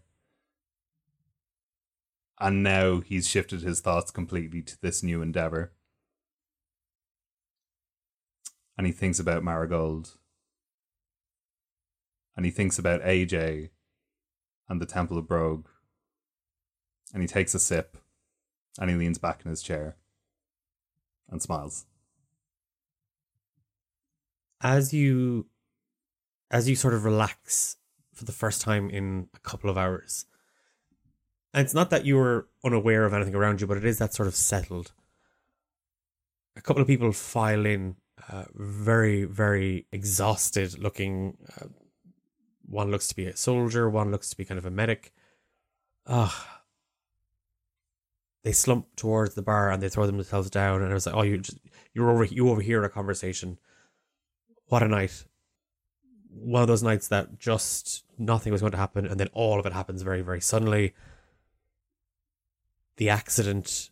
And now he's shifted his thoughts completely to this new endeavor. And he thinks about Marigold and he thinks about AJ and the Temple of Brogue. And he takes a sip and he leans back in his chair and smiles. as you as you sort of relax for the first time in a couple of hours And it's not that you were unaware of anything around you, but it is that sort of settled. A couple of people file in, uh, very, very exhausted looking. Uh, one looks to be a soldier, one looks to be kind of a medic. Ah. they slump towards the bar and they throw themselves down, and I was like, "Oh, you just you're over you overhear a conversation. What a night! One of those nights that just nothing was going to happen, and then all of it happens very, very suddenly. The accident,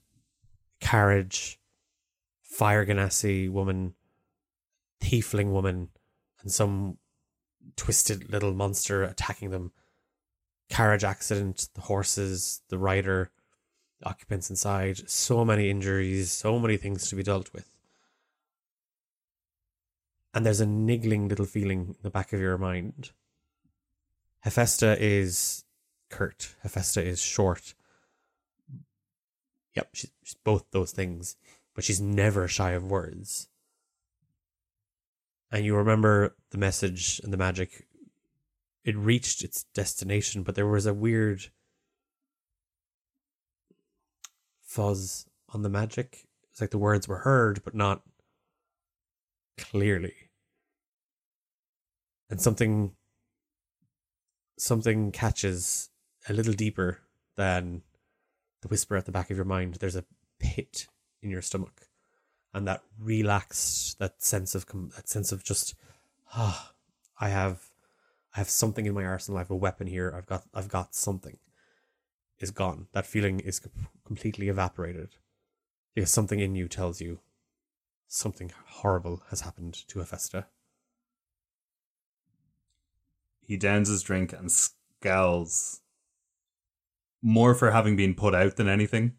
carriage, fire genasi woman, tiefling woman, and some twisted little monster attacking them. Carriage accident, the horses, the rider, the occupants inside, so many injuries, so many things to be dealt with. And there's a niggling little feeling in the back of your mind. Hephaesta is curt. Hephaesta is short. Yep, she's, she's both those things, but she's never shy of words. And you remember the message and the magic. It reached its destination, but there was a weird fuzz on the magic. It's like the words were heard, but not clearly. And something something catches a little deeper than the whisper at the back of your mind. There's a pit in your stomach, and that relaxed, that sense of that sense of just, ah, I have, I have something in my arsenal. I have a weapon here. I've got, I've got something. Is gone. That feeling is completely evaporated because something in you tells you something horrible has happened to Hephaesta. He downs his drink and scowls more for having been put out than anything.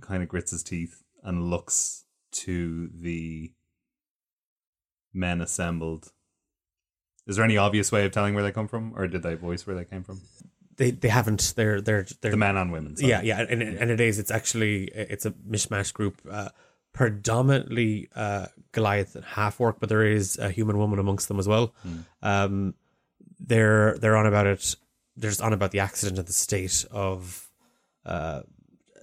Kind of grits his teeth and looks to the men assembled. Is there any obvious way of telling where they come from, or did they voice where they came from? They they haven't. They're they're they're The men and women. sorry. Yeah, yeah, and and it is. It's actually it's a mishmash group, uh, predominantly uh, Goliath and half orc, but there is a human woman amongst them as well. Um, they're they're on about it. They're just on about the accident and the state of, uh,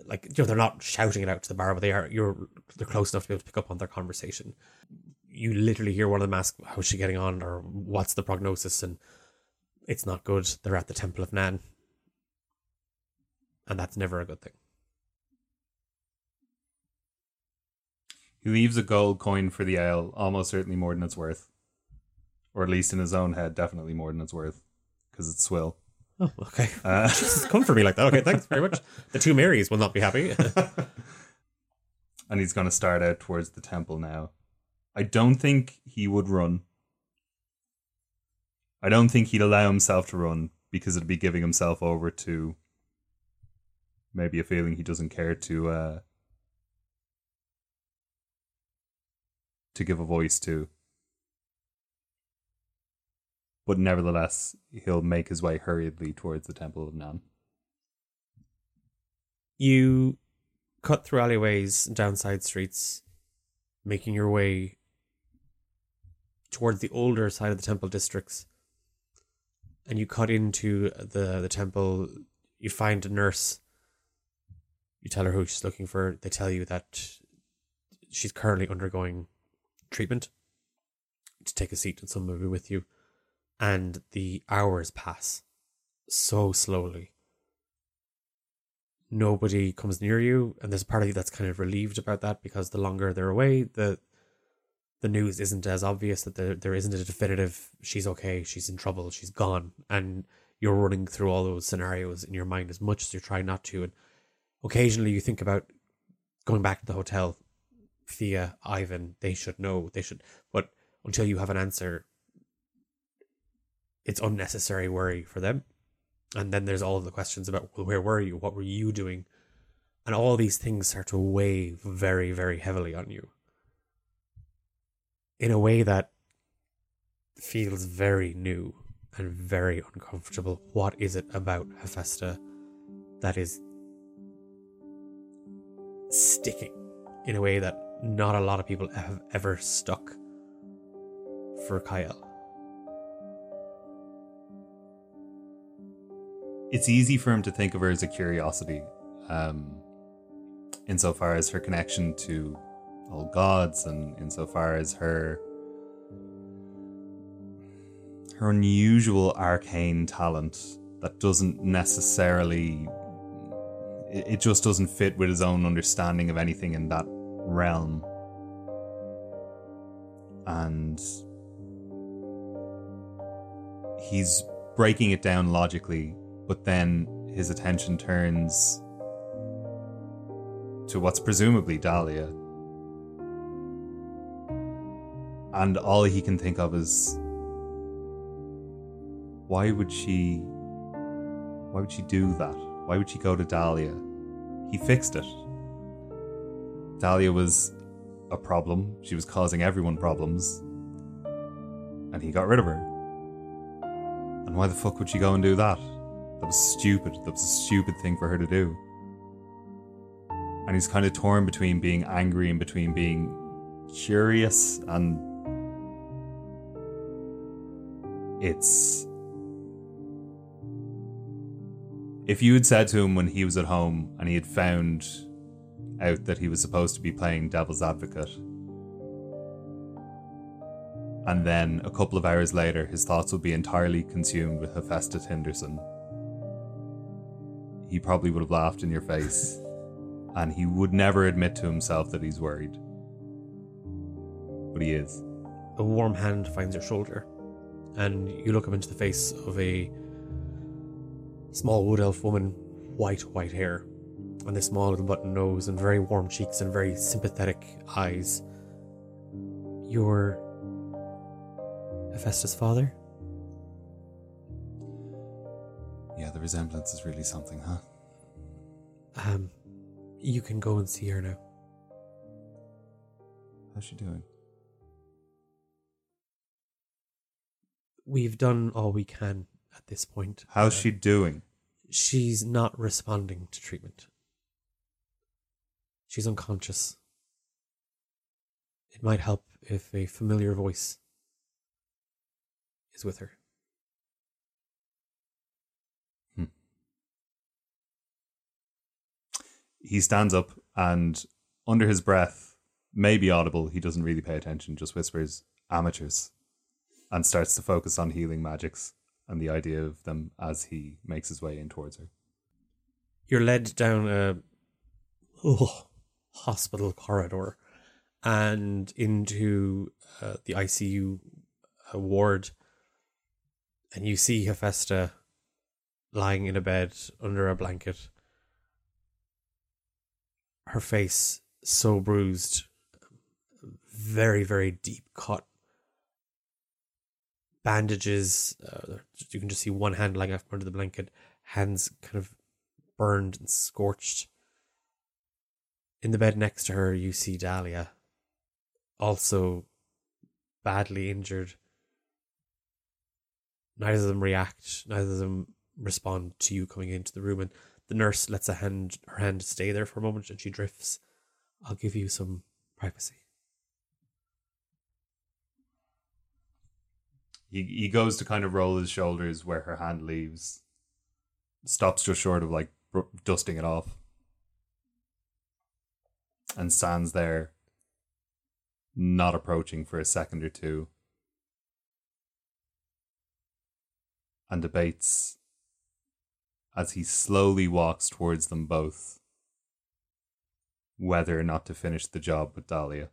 like you know, they're not shouting it out to the bar, but they are. You're they're close enough to be able to pick up on their conversation. You literally hear one of them ask, "How's she getting on?" or "What's the prognosis?" and it's not good. They're at the Temple of Nan, and that's never a good thing. He leaves a gold coin for the ale, almost certainly more than it's worth. Or at least in his own head, definitely more than it's worth. Because it's swill. Oh, okay. Uh, Jesus, come for me like that. Okay, thanks very much. The two Marys will not be happy. and he's going to start out towards the temple now. I don't think he would run. I don't think he'd allow himself to run because it'd be giving himself over to maybe a feeling he doesn't care to uh, to give a voice to. But nevertheless, he'll make his way hurriedly towards the Temple of Nan. you cut through alleyways and down side streets, making your way towards the older side of the temple districts. And you cut into the, the temple. You find a nurse. You tell her who she's looking for. They tell you that she's currently undergoing treatment. To take a seat and someone will be with you. And the hours pass so slowly. Nobody comes near you and there's a part of you that's kind of relieved about that because the longer they're away the the news isn't as obvious that there, there isn't a definitive she's okay she's in trouble she's gone. And you're running through all those scenarios in your mind as much as you're trying not to. And occasionally you think about going back to the hotel. Fia, Ivan, they should know. They should, but until you have an answer, it's unnecessary worry for them. And then there's all of the questions about well, where were you? What were you doing? And all these things start to weigh very, very heavily on you in a way that feels very new and very uncomfortable. What is it about Hephaesta that is sticking in a way that not a lot of people have ever stuck for Cael? It's easy for him to think of her as a curiosity, um, insofar as her connection to all gods, and insofar as her her unusual arcane talent that doesn't necessarily it, it just doesn't fit with his own understanding of anything in that realm. And he's breaking it down logically but then his attention turns to what's presumably Dahlia. And all he can think of is why would she why would she do that? Why would she go to dahlia? He fixed it. Dahlia was a problem. She was causing everyone problems. And he got rid of her. And why the fuck would she go and do that that was stupid. That was a stupid thing for her to do. And he's kind of torn between being angry and between being curious and it's if you had said to him when he was at home and he had found out that he was supposed to be playing devil's advocate and then a couple of hours later his thoughts would be entirely consumed with Hephaesta Tinderson he probably would have laughed in your face and he would never admit to himself that he's worried but he is A warm hand finds your shoulder, and you look up into the face of a small wood elf woman, white, white hair, and a small little button nose, and very warm cheeks, and very sympathetic eyes. You're Hephaesta's father? Resemblance is really something huh Um, you can go and see her now. how's she doing We've done all we can at this point. how's Uh, she doing She's not responding to treatment. She's unconscious. It might help if a familiar voice is with her. He stands up and under his breath maybe audible he doesn't really pay attention just whispers amateurs and starts to focus on healing magics and the idea of them as he makes his way in towards her You're led down a oh, hospital corridor and into uh, the ICU uh, ward, and you see Hephaesta lying in a bed under a blanket. Her face so bruised, very, very deep cut. Bandages, uh, you can just see one hand lying under the blanket, hands kind of burned and scorched. In the bed next to her, you see Dahlia, also badly injured. Neither of them react, neither of them respond to you coming into the room, and the nurse lets a hand her hand stay there for a moment and she drifts. I'll give you some privacy. he, he goes to kind of roll his shoulders where her hand leaves stops just short of like dusting it off and stands there not approaching for a second or two and debates as he slowly walks towards them both whether or not to finish the job with Dahlia.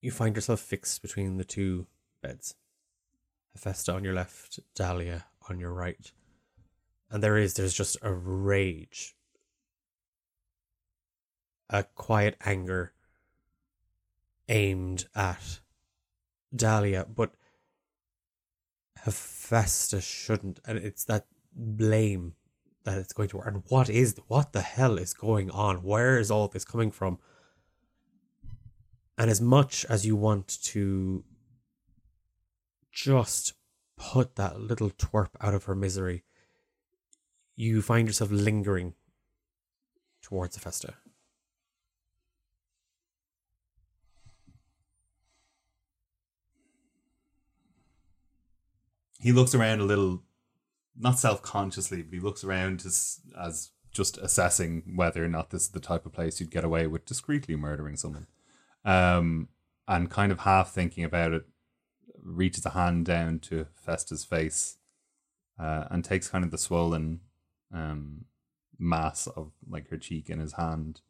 You find yourself fixed between the two beds. Hephaesta on your left, Dahlia on your right. And there is, there's just a rage, a quiet anger aimed at Dahlia, but Hephaesta shouldn't. And it's that blame that it's going to work. And what is, what the hell is going on? Where is all this coming from? And as much as you want to just put that little twerp out of her misery, you find yourself lingering towards Hephaesta. He looks around a little, not self consciously, but he looks around as, as just assessing whether or not this is the type of place you'd get away with discreetly murdering someone. Um, and kind of half thinking about it, reaches a hand down to Festa's face uh, and takes kind of the swollen um, mass of like her cheek in his hand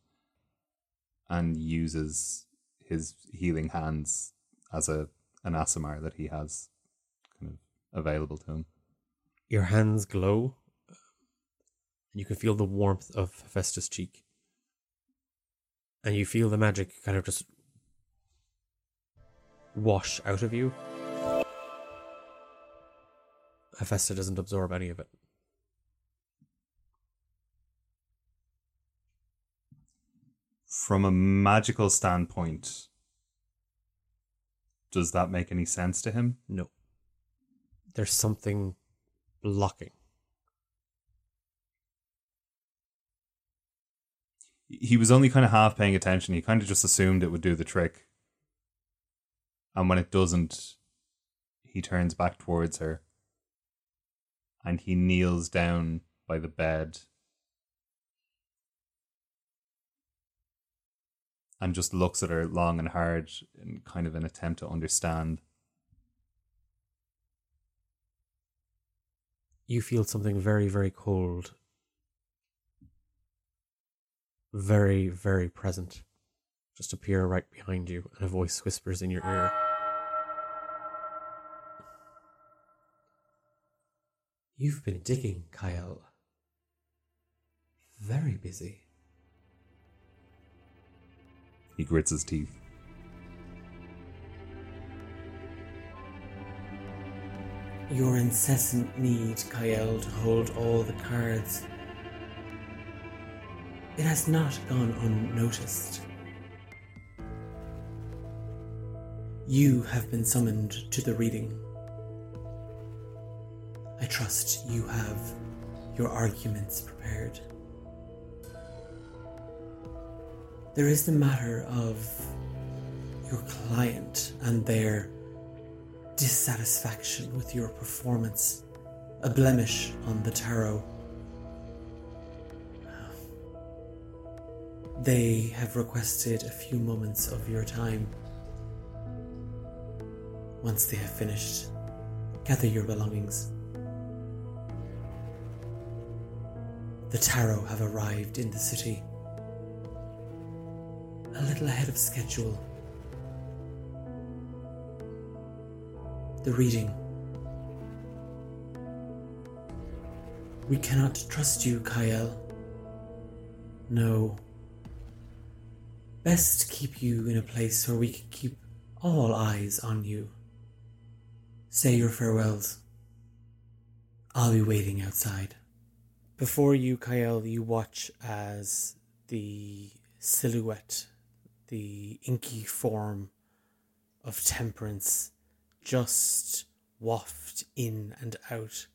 and uses his healing hands as a an Aasimar that he has available to him. Your hands glow, and you can feel the warmth of Hephaesta's cheek. And you feel the magic kind of just wash out of you. Hephaesta doesn't absorb any of it. From a magical standpoint, does that make any sense to him? No. There's something blocking. He was only kind of half paying attention. He kind of just assumed it would do the trick. And when it doesn't, he turns back towards her and he kneels down by the bed and just looks at her long and hard in kind of an attempt to understand. You feel something very, very cold. Very, very present. Just appear right behind you, and a voice whispers in your ear. You've been digging, Cael. Very busy. He grits his teeth. Your incessant need, Cael, to hold all the cards. It has not gone unnoticed. You have been summoned to the reading. I trust you have your arguments prepared. There is the matter of your client and their dissatisfaction with your performance, a blemish on the tarot. They have requested a few moments of your time. Once they have finished, gather your belongings. The tarot have arrived in the city. A little ahead of schedule. The reading. We cannot trust you, Cael. No. Best keep you in a place where we can keep all eyes on you. Say your farewells. I'll be waiting outside. Before you, Cael, you watch as the silhouette, the inky form of temperance just waft in and out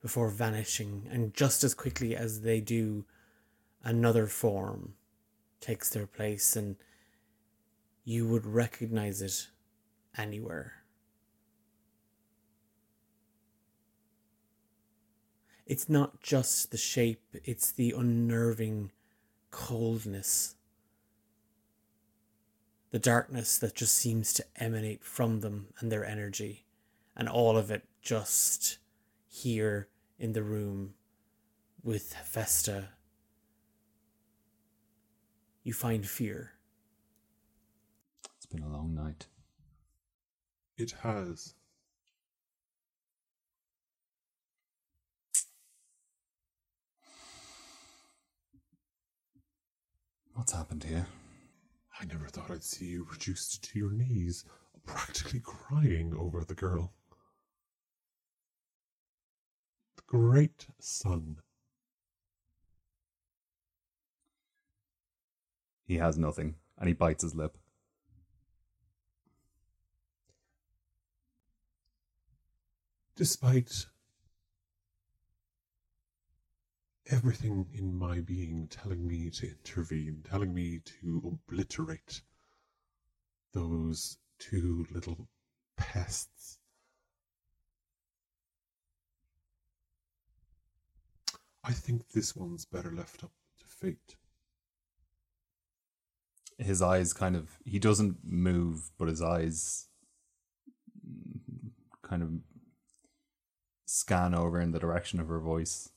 before vanishing, and just as quickly as they do, another form takes their place, and you would recognize it anywhere. It's not just the shape, it's the unnerving coldness, the darkness that just seems to emanate from them and their energy, and all of it just here in the room with Vesta. You find fear. It's been a long night. It has. What's happened here? I never thought I'd see you reduced to your knees, practically crying over the girl. The great sun. He has nothing, and he bites his lip. Despite everything in my being telling me to intervene, telling me to obliterate those two little pests. I think this one's better left up to fate. His eyes kind of, he doesn't move, but his eyes kind of scan over in the direction of her voice.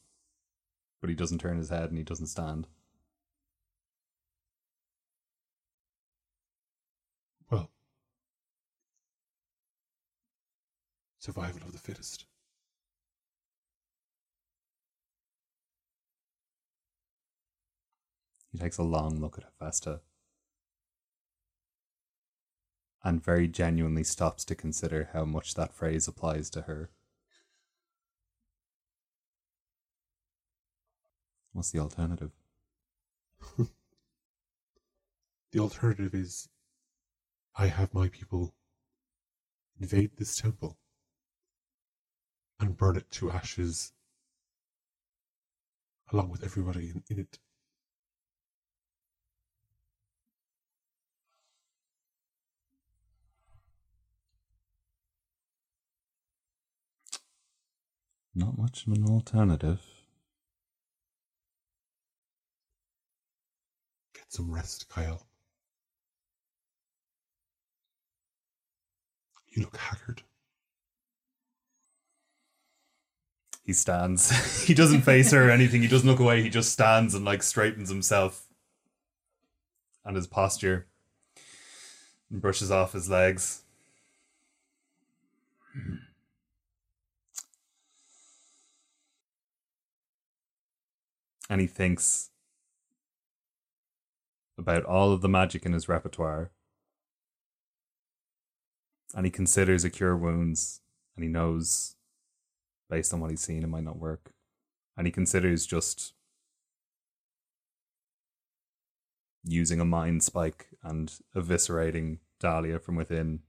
But he doesn't turn his head and he doesn't stand. Well, survival of the fittest. He takes a long look at Hephaesta and very genuinely stops to consider how much that phrase applies to her. What's the alternative? The alternative is I have my people invade this temple and burn it to ashes along with everybody in, in it. Not much of an alternative. Get some rest, Cael. You look haggard. He stands. he doesn't face her or anything. He doesn't look away. He just stands and like straightens himself and his posture and brushes off his legs. And he thinks about all of the magic in his repertoire. And he considers a cure wounds and he knows based on what he's seen, it might not work. And he considers just using a mind spike and eviscerating Dahlia from within.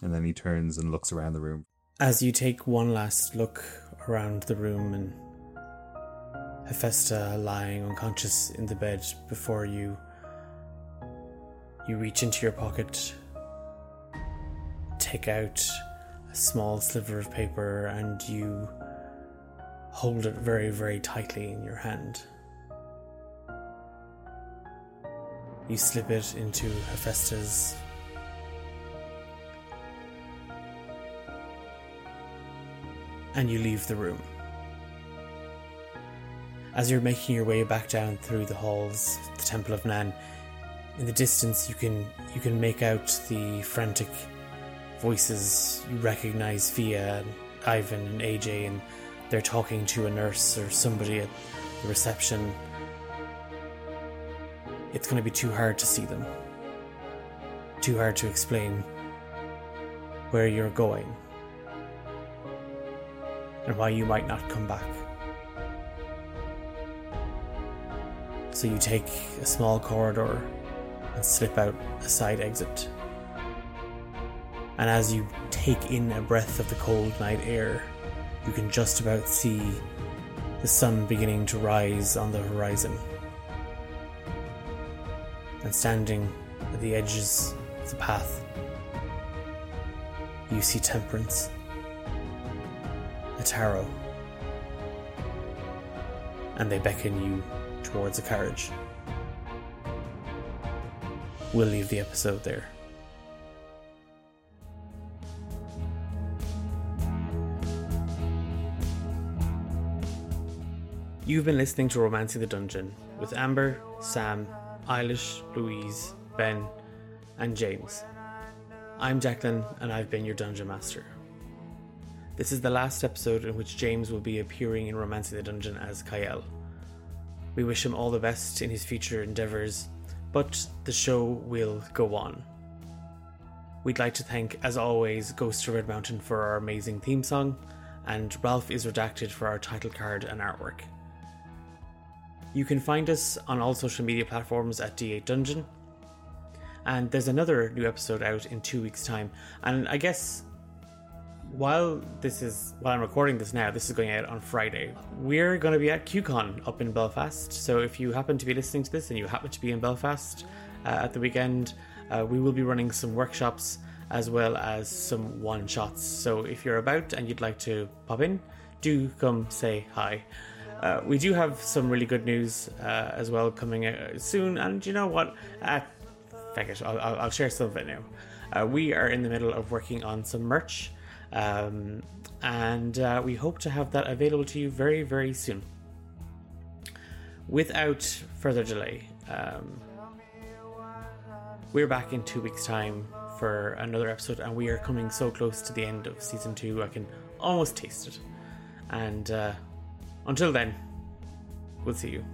And then he turns and looks around the room. As you take one last look around the room and Hephaesta lying unconscious in the bed before you, you reach into your pocket, take out a small sliver of paper, and you hold it very, very tightly in your hand. You slip it into Hephaesta's and you leave the room. As you're making your way back down through the halls, the Temple of Nan, in the distance you can you can make out the frantic voices. You recognize Fia, Ivan, and AJ, and they're talking to a nurse or somebody at the reception. It's going to be too hard to see them. Too hard to explain where you're going and why you might not come back. So you take a small corridor and slip out a side exit. And as you take in a breath of the cold night air, you can just about see the sun beginning to rise on the horizon. And standing at the edges of the path, you see Temperance, a tarot, and they beckon you towards a carriage. We'll leave the episode there. You've been listening to Romancing the Dungeon with Amber, Sam, Eilish, Louise, Ben, and James. I'm Declan, and I've been your Dungeon Master. This is the last episode in which James will be appearing in Romancing the Dungeon as Cael. We wish him all the best in his future endeavours, but the show will go on. We'd like to thank, as always, Ghost of Red Mountain for our amazing theme song, and Ralph is redacted for our title card and artwork. You can find us on all social media platforms at D8 Dungeon. And there's another new episode out in two weeks' time. And I guess while this is while I'm recording this now, this is going out on Friday. We're going to be at QCon up in Belfast. So if you happen to be listening to this and you happen to be in Belfast uh, at the weekend, uh, we will be running some workshops as well as some one shots. So if you're about and you'd like to pop in, do come say hi. Uh, we do have some really good news uh, as well coming out soon, and you know what? Uh, fuck it, I'll, I'll, share some of it now. Uh, we are in the middle of working on some merch, um, and uh, we hope to have that available to you very, very soon. Without further delay, um, we're back in two weeks' time for another episode, and we are coming so close to the end of season two, I can almost taste it. And uh, until then, we'll see you.